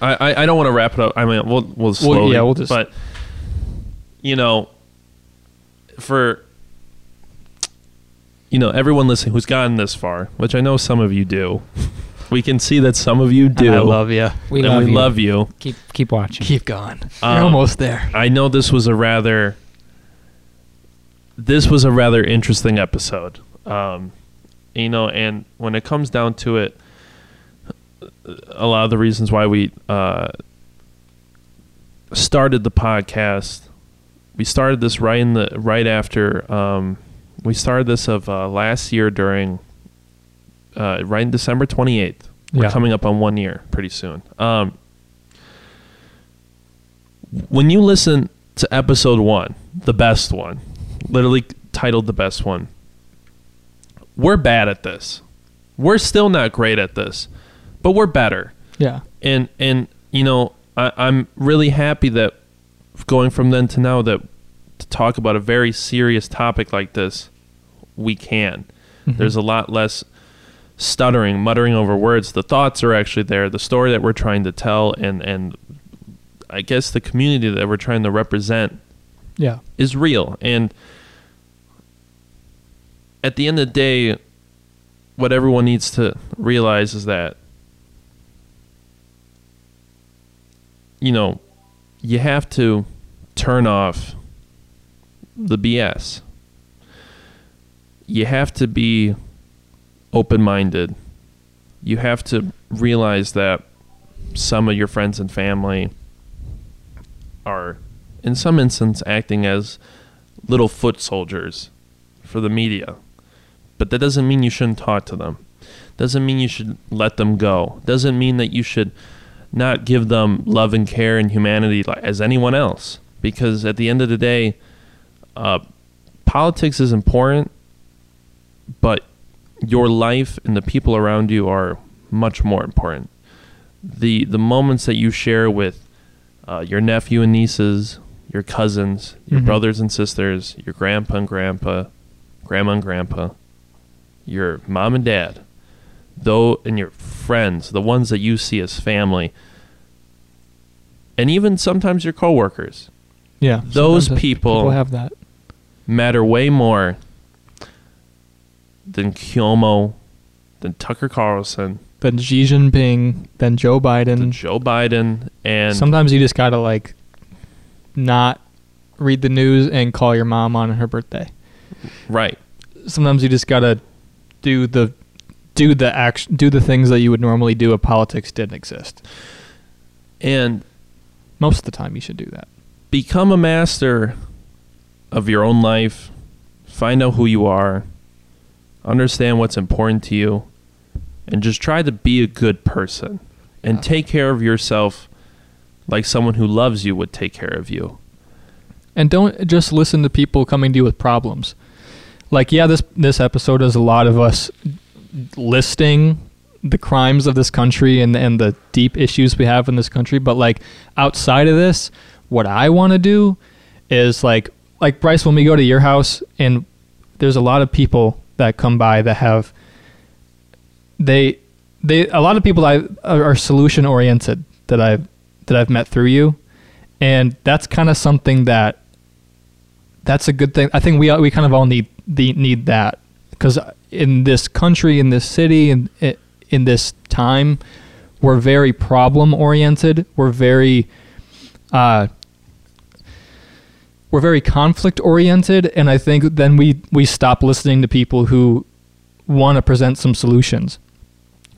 [SPEAKER 1] I, I, I don't want to wrap it up. I mean, we'll we'll slowly.
[SPEAKER 2] yeah, we'll just-
[SPEAKER 1] But you know, for you know everyone listening who's gotten this far, which I know some of you do, we can see that some of you do.
[SPEAKER 2] I love you.
[SPEAKER 3] We
[SPEAKER 1] and
[SPEAKER 3] love
[SPEAKER 1] we
[SPEAKER 3] you.
[SPEAKER 1] love you.
[SPEAKER 3] Keep keep watching.
[SPEAKER 2] Keep going.
[SPEAKER 1] Um,
[SPEAKER 2] You're almost there.
[SPEAKER 1] I know this was a rather this was a rather interesting episode. Um, you know, and when it comes down to it, a lot of the reasons why we uh, started the podcast, we started this right in the right after um, we started this of uh, last year during uh, right in December twenty eighth. We're
[SPEAKER 2] Yeah.
[SPEAKER 1] coming up on one year pretty soon. Um, when you listen to episode one, the best one, literally titled the best one, we're bad at this. We're still not great at this, but we're better.
[SPEAKER 2] Yeah.
[SPEAKER 1] And and you know, I, I'm really happy that going from then to now that to talk about a very serious topic like this, we can.
[SPEAKER 2] Mhm.
[SPEAKER 1] There's a lot less stuttering, muttering over words. The thoughts are actually there. The story that we're trying to tell and and I guess the community that we're trying to represent
[SPEAKER 2] yeah.
[SPEAKER 1] is real. And at the end of the day, what everyone needs to realize is that, you know, you have to turn off the BS. You have to be open minded. You have to realize that some of your friends and family are, in some instance, acting as little foot soldiers for the media. But that doesn't mean you shouldn't talk to them. Doesn't mean you should let them go. Doesn't mean that you should not give them love and care and humanity like, as anyone else. Because at the end of the day, uh, politics is important, but your life and the people around you are much more important. The the moments that you share with uh, your nephew and nieces, your cousins, your
[SPEAKER 2] Mhm.
[SPEAKER 1] brothers and sisters, your grandpa and grandpa, grandma and grandpa, your mom and dad, though, and your friends, the ones that you see as family, and even sometimes your coworkers,
[SPEAKER 2] Yeah.
[SPEAKER 1] Those people-
[SPEAKER 2] people have that.
[SPEAKER 1] matter way more than Cuomo, than Tucker Carlson,
[SPEAKER 2] than Xi Jinping, then Joe
[SPEAKER 1] than
[SPEAKER 2] Biden.
[SPEAKER 1] Joe Biden, and
[SPEAKER 2] Sometimes you just gotta like not read the news and call your mom on her birthday.
[SPEAKER 1] right.
[SPEAKER 2] Sometimes you just gotta do the do the action do the things that you would normally do if politics didn't exist.
[SPEAKER 1] And
[SPEAKER 2] Most of the time, you should do that.
[SPEAKER 1] become a master of your own life. Find out who you are. Understand what's important to you. And just try to be a good person. And
[SPEAKER 2] Yeah.
[SPEAKER 1] take care of yourself like someone who loves you would take care of you.
[SPEAKER 2] and don't just listen to people coming to you with problems. Like, yeah, this this episode is a lot of us listing the crimes of this country and and the deep issues we have in this country. But like outside of this, what I want to do is like like Bryce, when we go to your house, and there's a lot of people that come by that have they they a lot of people I are, solution oriented that I that I've met through you, and that's kind of something that that's a good thing. I think we we kind of all need the need that because in this country, in this city, in eh, in this time, we're very problem oriented. We're very uh, we're very conflict oriented, and I think then we we stop listening to people who want to present some solutions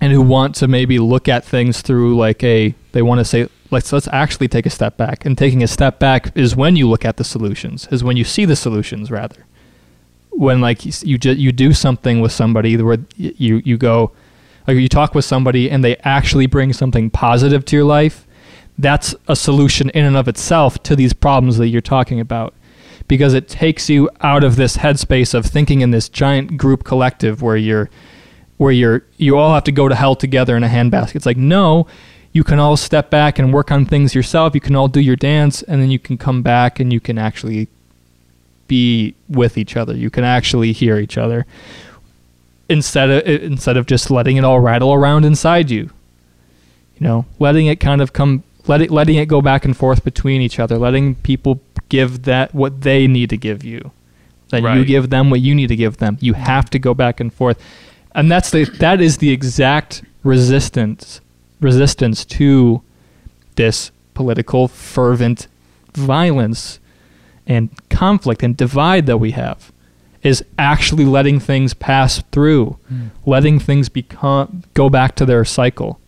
[SPEAKER 2] and who want to maybe look at things through like a they want to say let's let's actually take a step back and taking a step back is when you look at the solutions is when you see the solutions rather when like you you just you do something with somebody where you you go like you talk with somebody and they actually bring something positive to your life that's a solution in and of itself to these problems that you're talking about because it takes you out of this headspace of thinking in this giant group collective where you're where you're you all have to go to hell together in a handbasket. It's like no, you can all step back and work on things yourself. You can all do your dance, and then you can come back and you can actually be with each other. You can actually hear each other instead of instead of just letting it all rattle around inside you. You know, letting it kind of come, let it, letting it go back and forth between each other, letting people give that what they need to give you, then you give them what you need to give them. You have to go back and forth, and that's the that is the exact resistance resistance to this political fervent violence and conflict and divide that we have is actually letting things pass through, hmm. letting things become go back to their cycle.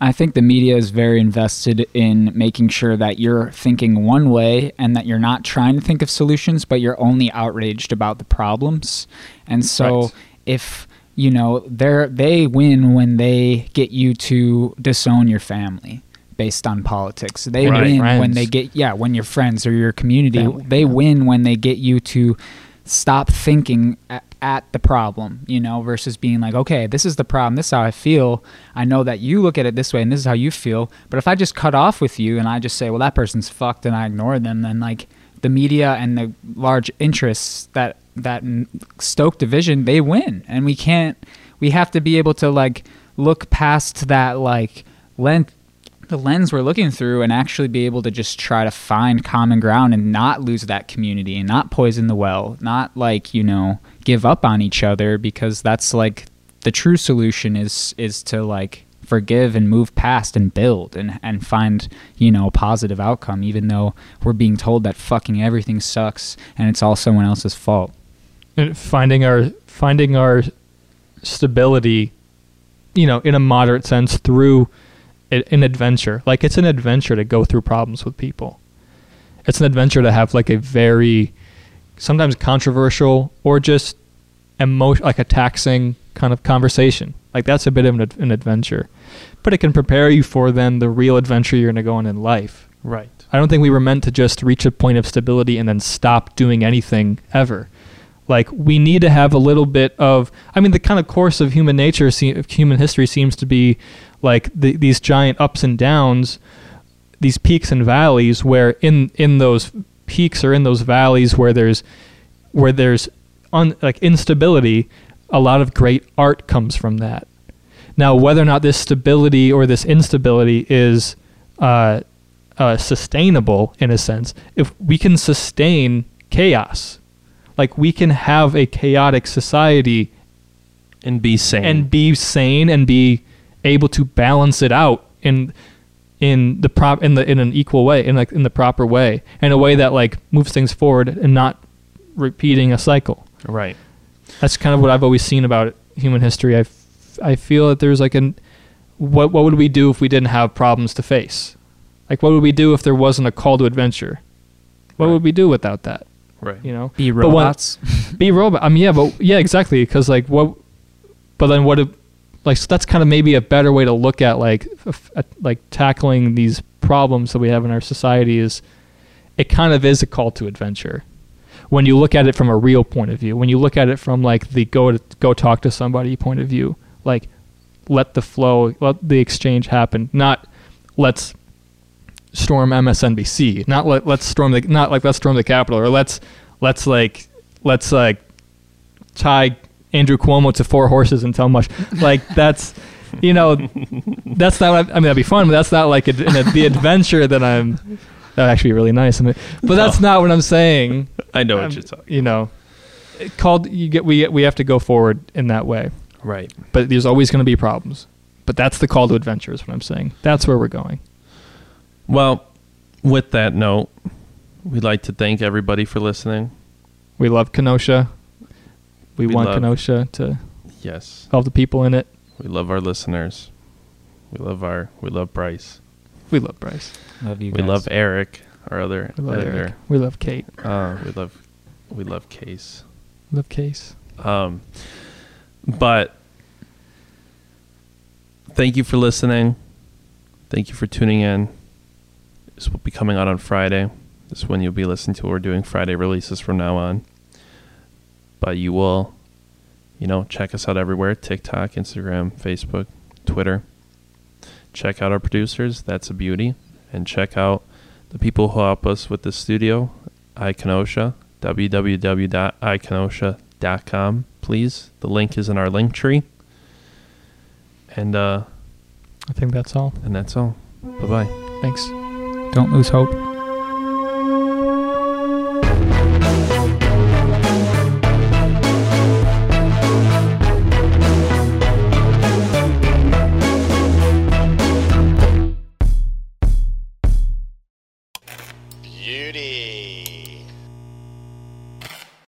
[SPEAKER 3] I think the media is very invested in making sure that you're thinking one way and that you're not trying to think of solutions, but you're only outraged about the problems. And so
[SPEAKER 2] Right.
[SPEAKER 3] if you know they're they win when they get you to disown your family based on politics. They
[SPEAKER 1] Right.
[SPEAKER 3] win when they get yeah, when your friends or your community
[SPEAKER 2] Family,
[SPEAKER 3] they
[SPEAKER 2] yeah.
[SPEAKER 3] win when they get you to stop thinking at, at the problem, you know, versus being like, okay, this is the problem. This is how I feel. I know that you look at it this way and this is how you feel. But if I just cut off with you and I just say, well, that person's fucked and I ignore them, then like the media and the large interests that that stoke division, they win. And we can't, we have to be able to like look past that like lens the lens we're looking through and actually be able to just try to find common ground and not lose that community and not poison the well not like you know give up on each other because that's like the true solution is is to like forgive and move past and build and and find you know a positive outcome even though we're being told that fucking everything sucks and it's all someone else's fault.
[SPEAKER 2] And finding our finding our stability, you know, in a moderate sense through an adventure. Like it's an adventure to go through problems with people. It's an adventure to have like a very sometimes controversial or just emotion like a taxing kind of conversation. Like that's a bit of an, ad- an adventure. But it can prepare you for then the real adventure you're going to go on in life.
[SPEAKER 1] Right.
[SPEAKER 2] I don't think we were meant to just reach a point of stability and then stop doing anything ever. Like we need to have a little bit of. I mean, the kind of course of human nature, of human history, seems to be like the, these giant ups and downs, these peaks and valleys. Where in in those peaks or in those valleys where there's where there's un, like instability, a lot of great art comes from that. Now, whether or not this stability or this instability is uh, uh, sustainable in a sense, if we can sustain chaos, like we can have a chaotic society
[SPEAKER 1] And be sane.
[SPEAKER 2] and be sane and be able to balance it out in in the prop in the in an equal way in like in the proper way in a way that like moves things forward and not repeating a cycle
[SPEAKER 1] right.
[SPEAKER 2] that's kind of what I've always seen about human history. I, f- I feel that there's like an what what would we do if we didn't have problems to face? Like what would we do if there wasn't a call to adventure? What
[SPEAKER 1] Right.
[SPEAKER 2] would we do without that?
[SPEAKER 1] Right.
[SPEAKER 2] You know,
[SPEAKER 3] be
[SPEAKER 2] But when-
[SPEAKER 3] robots
[SPEAKER 2] be robot. I mean, yeah, but yeah, exactly. Because like what? But then what? If, like so that's kind of maybe a better way to look at like at, like tackling these problems that we have in our society is it kind of is a call to adventure. When you look at it from a real point of view when you look at it from like the go to go talk to somebody point of view like let the flow let the exchange happen not let's storm MSNBC not let let's storm the not like let's storm the Capitol or let's let's like let's like tie Andrew Cuomo to four horses and tell much like that's you know that's not I, mean that'd be fun but that's not like a, an, the adventure that I'm that'd actually be really nice. I mean, but that's not what I'm saying.
[SPEAKER 1] I know what you're talking.
[SPEAKER 2] you know it called you get we we have to go forward in that way.
[SPEAKER 1] Right.
[SPEAKER 2] but there's always going to be problems. But that's the call to adventure is what i'm saying. That's where we're going.
[SPEAKER 1] Well, with that note, we'd like to thank everybody for listening.
[SPEAKER 2] we love kenosha we,
[SPEAKER 1] We
[SPEAKER 2] want
[SPEAKER 1] love-
[SPEAKER 2] kenosha to
[SPEAKER 1] Yes.
[SPEAKER 2] help the people in it
[SPEAKER 1] We love our listeners. We love our we love Bryce.
[SPEAKER 2] we love bryce
[SPEAKER 3] love you
[SPEAKER 1] We
[SPEAKER 3] guys.
[SPEAKER 1] love Eric, our other
[SPEAKER 2] we love
[SPEAKER 1] editor.
[SPEAKER 2] eric we love kate
[SPEAKER 1] Uh, we love we love Case.
[SPEAKER 2] love case
[SPEAKER 1] Um, but thank you for listening. Thank you for tuning in. This will be coming out on Friday. This is when you'll be listening to. We're doing Friday releases from now on. But you will, you know, check us out everywhere TikTok, Instagram, Facebook, Twitter. Check out our producers. That's a beauty. And check out the people who help us with the studio, iKenosha, www.ikenosha.com, please. The link is in our link tree. And uh
[SPEAKER 2] I think that's all.
[SPEAKER 1] and that's all. Bye bye.
[SPEAKER 2] Thanks.
[SPEAKER 3] Don't lose hope.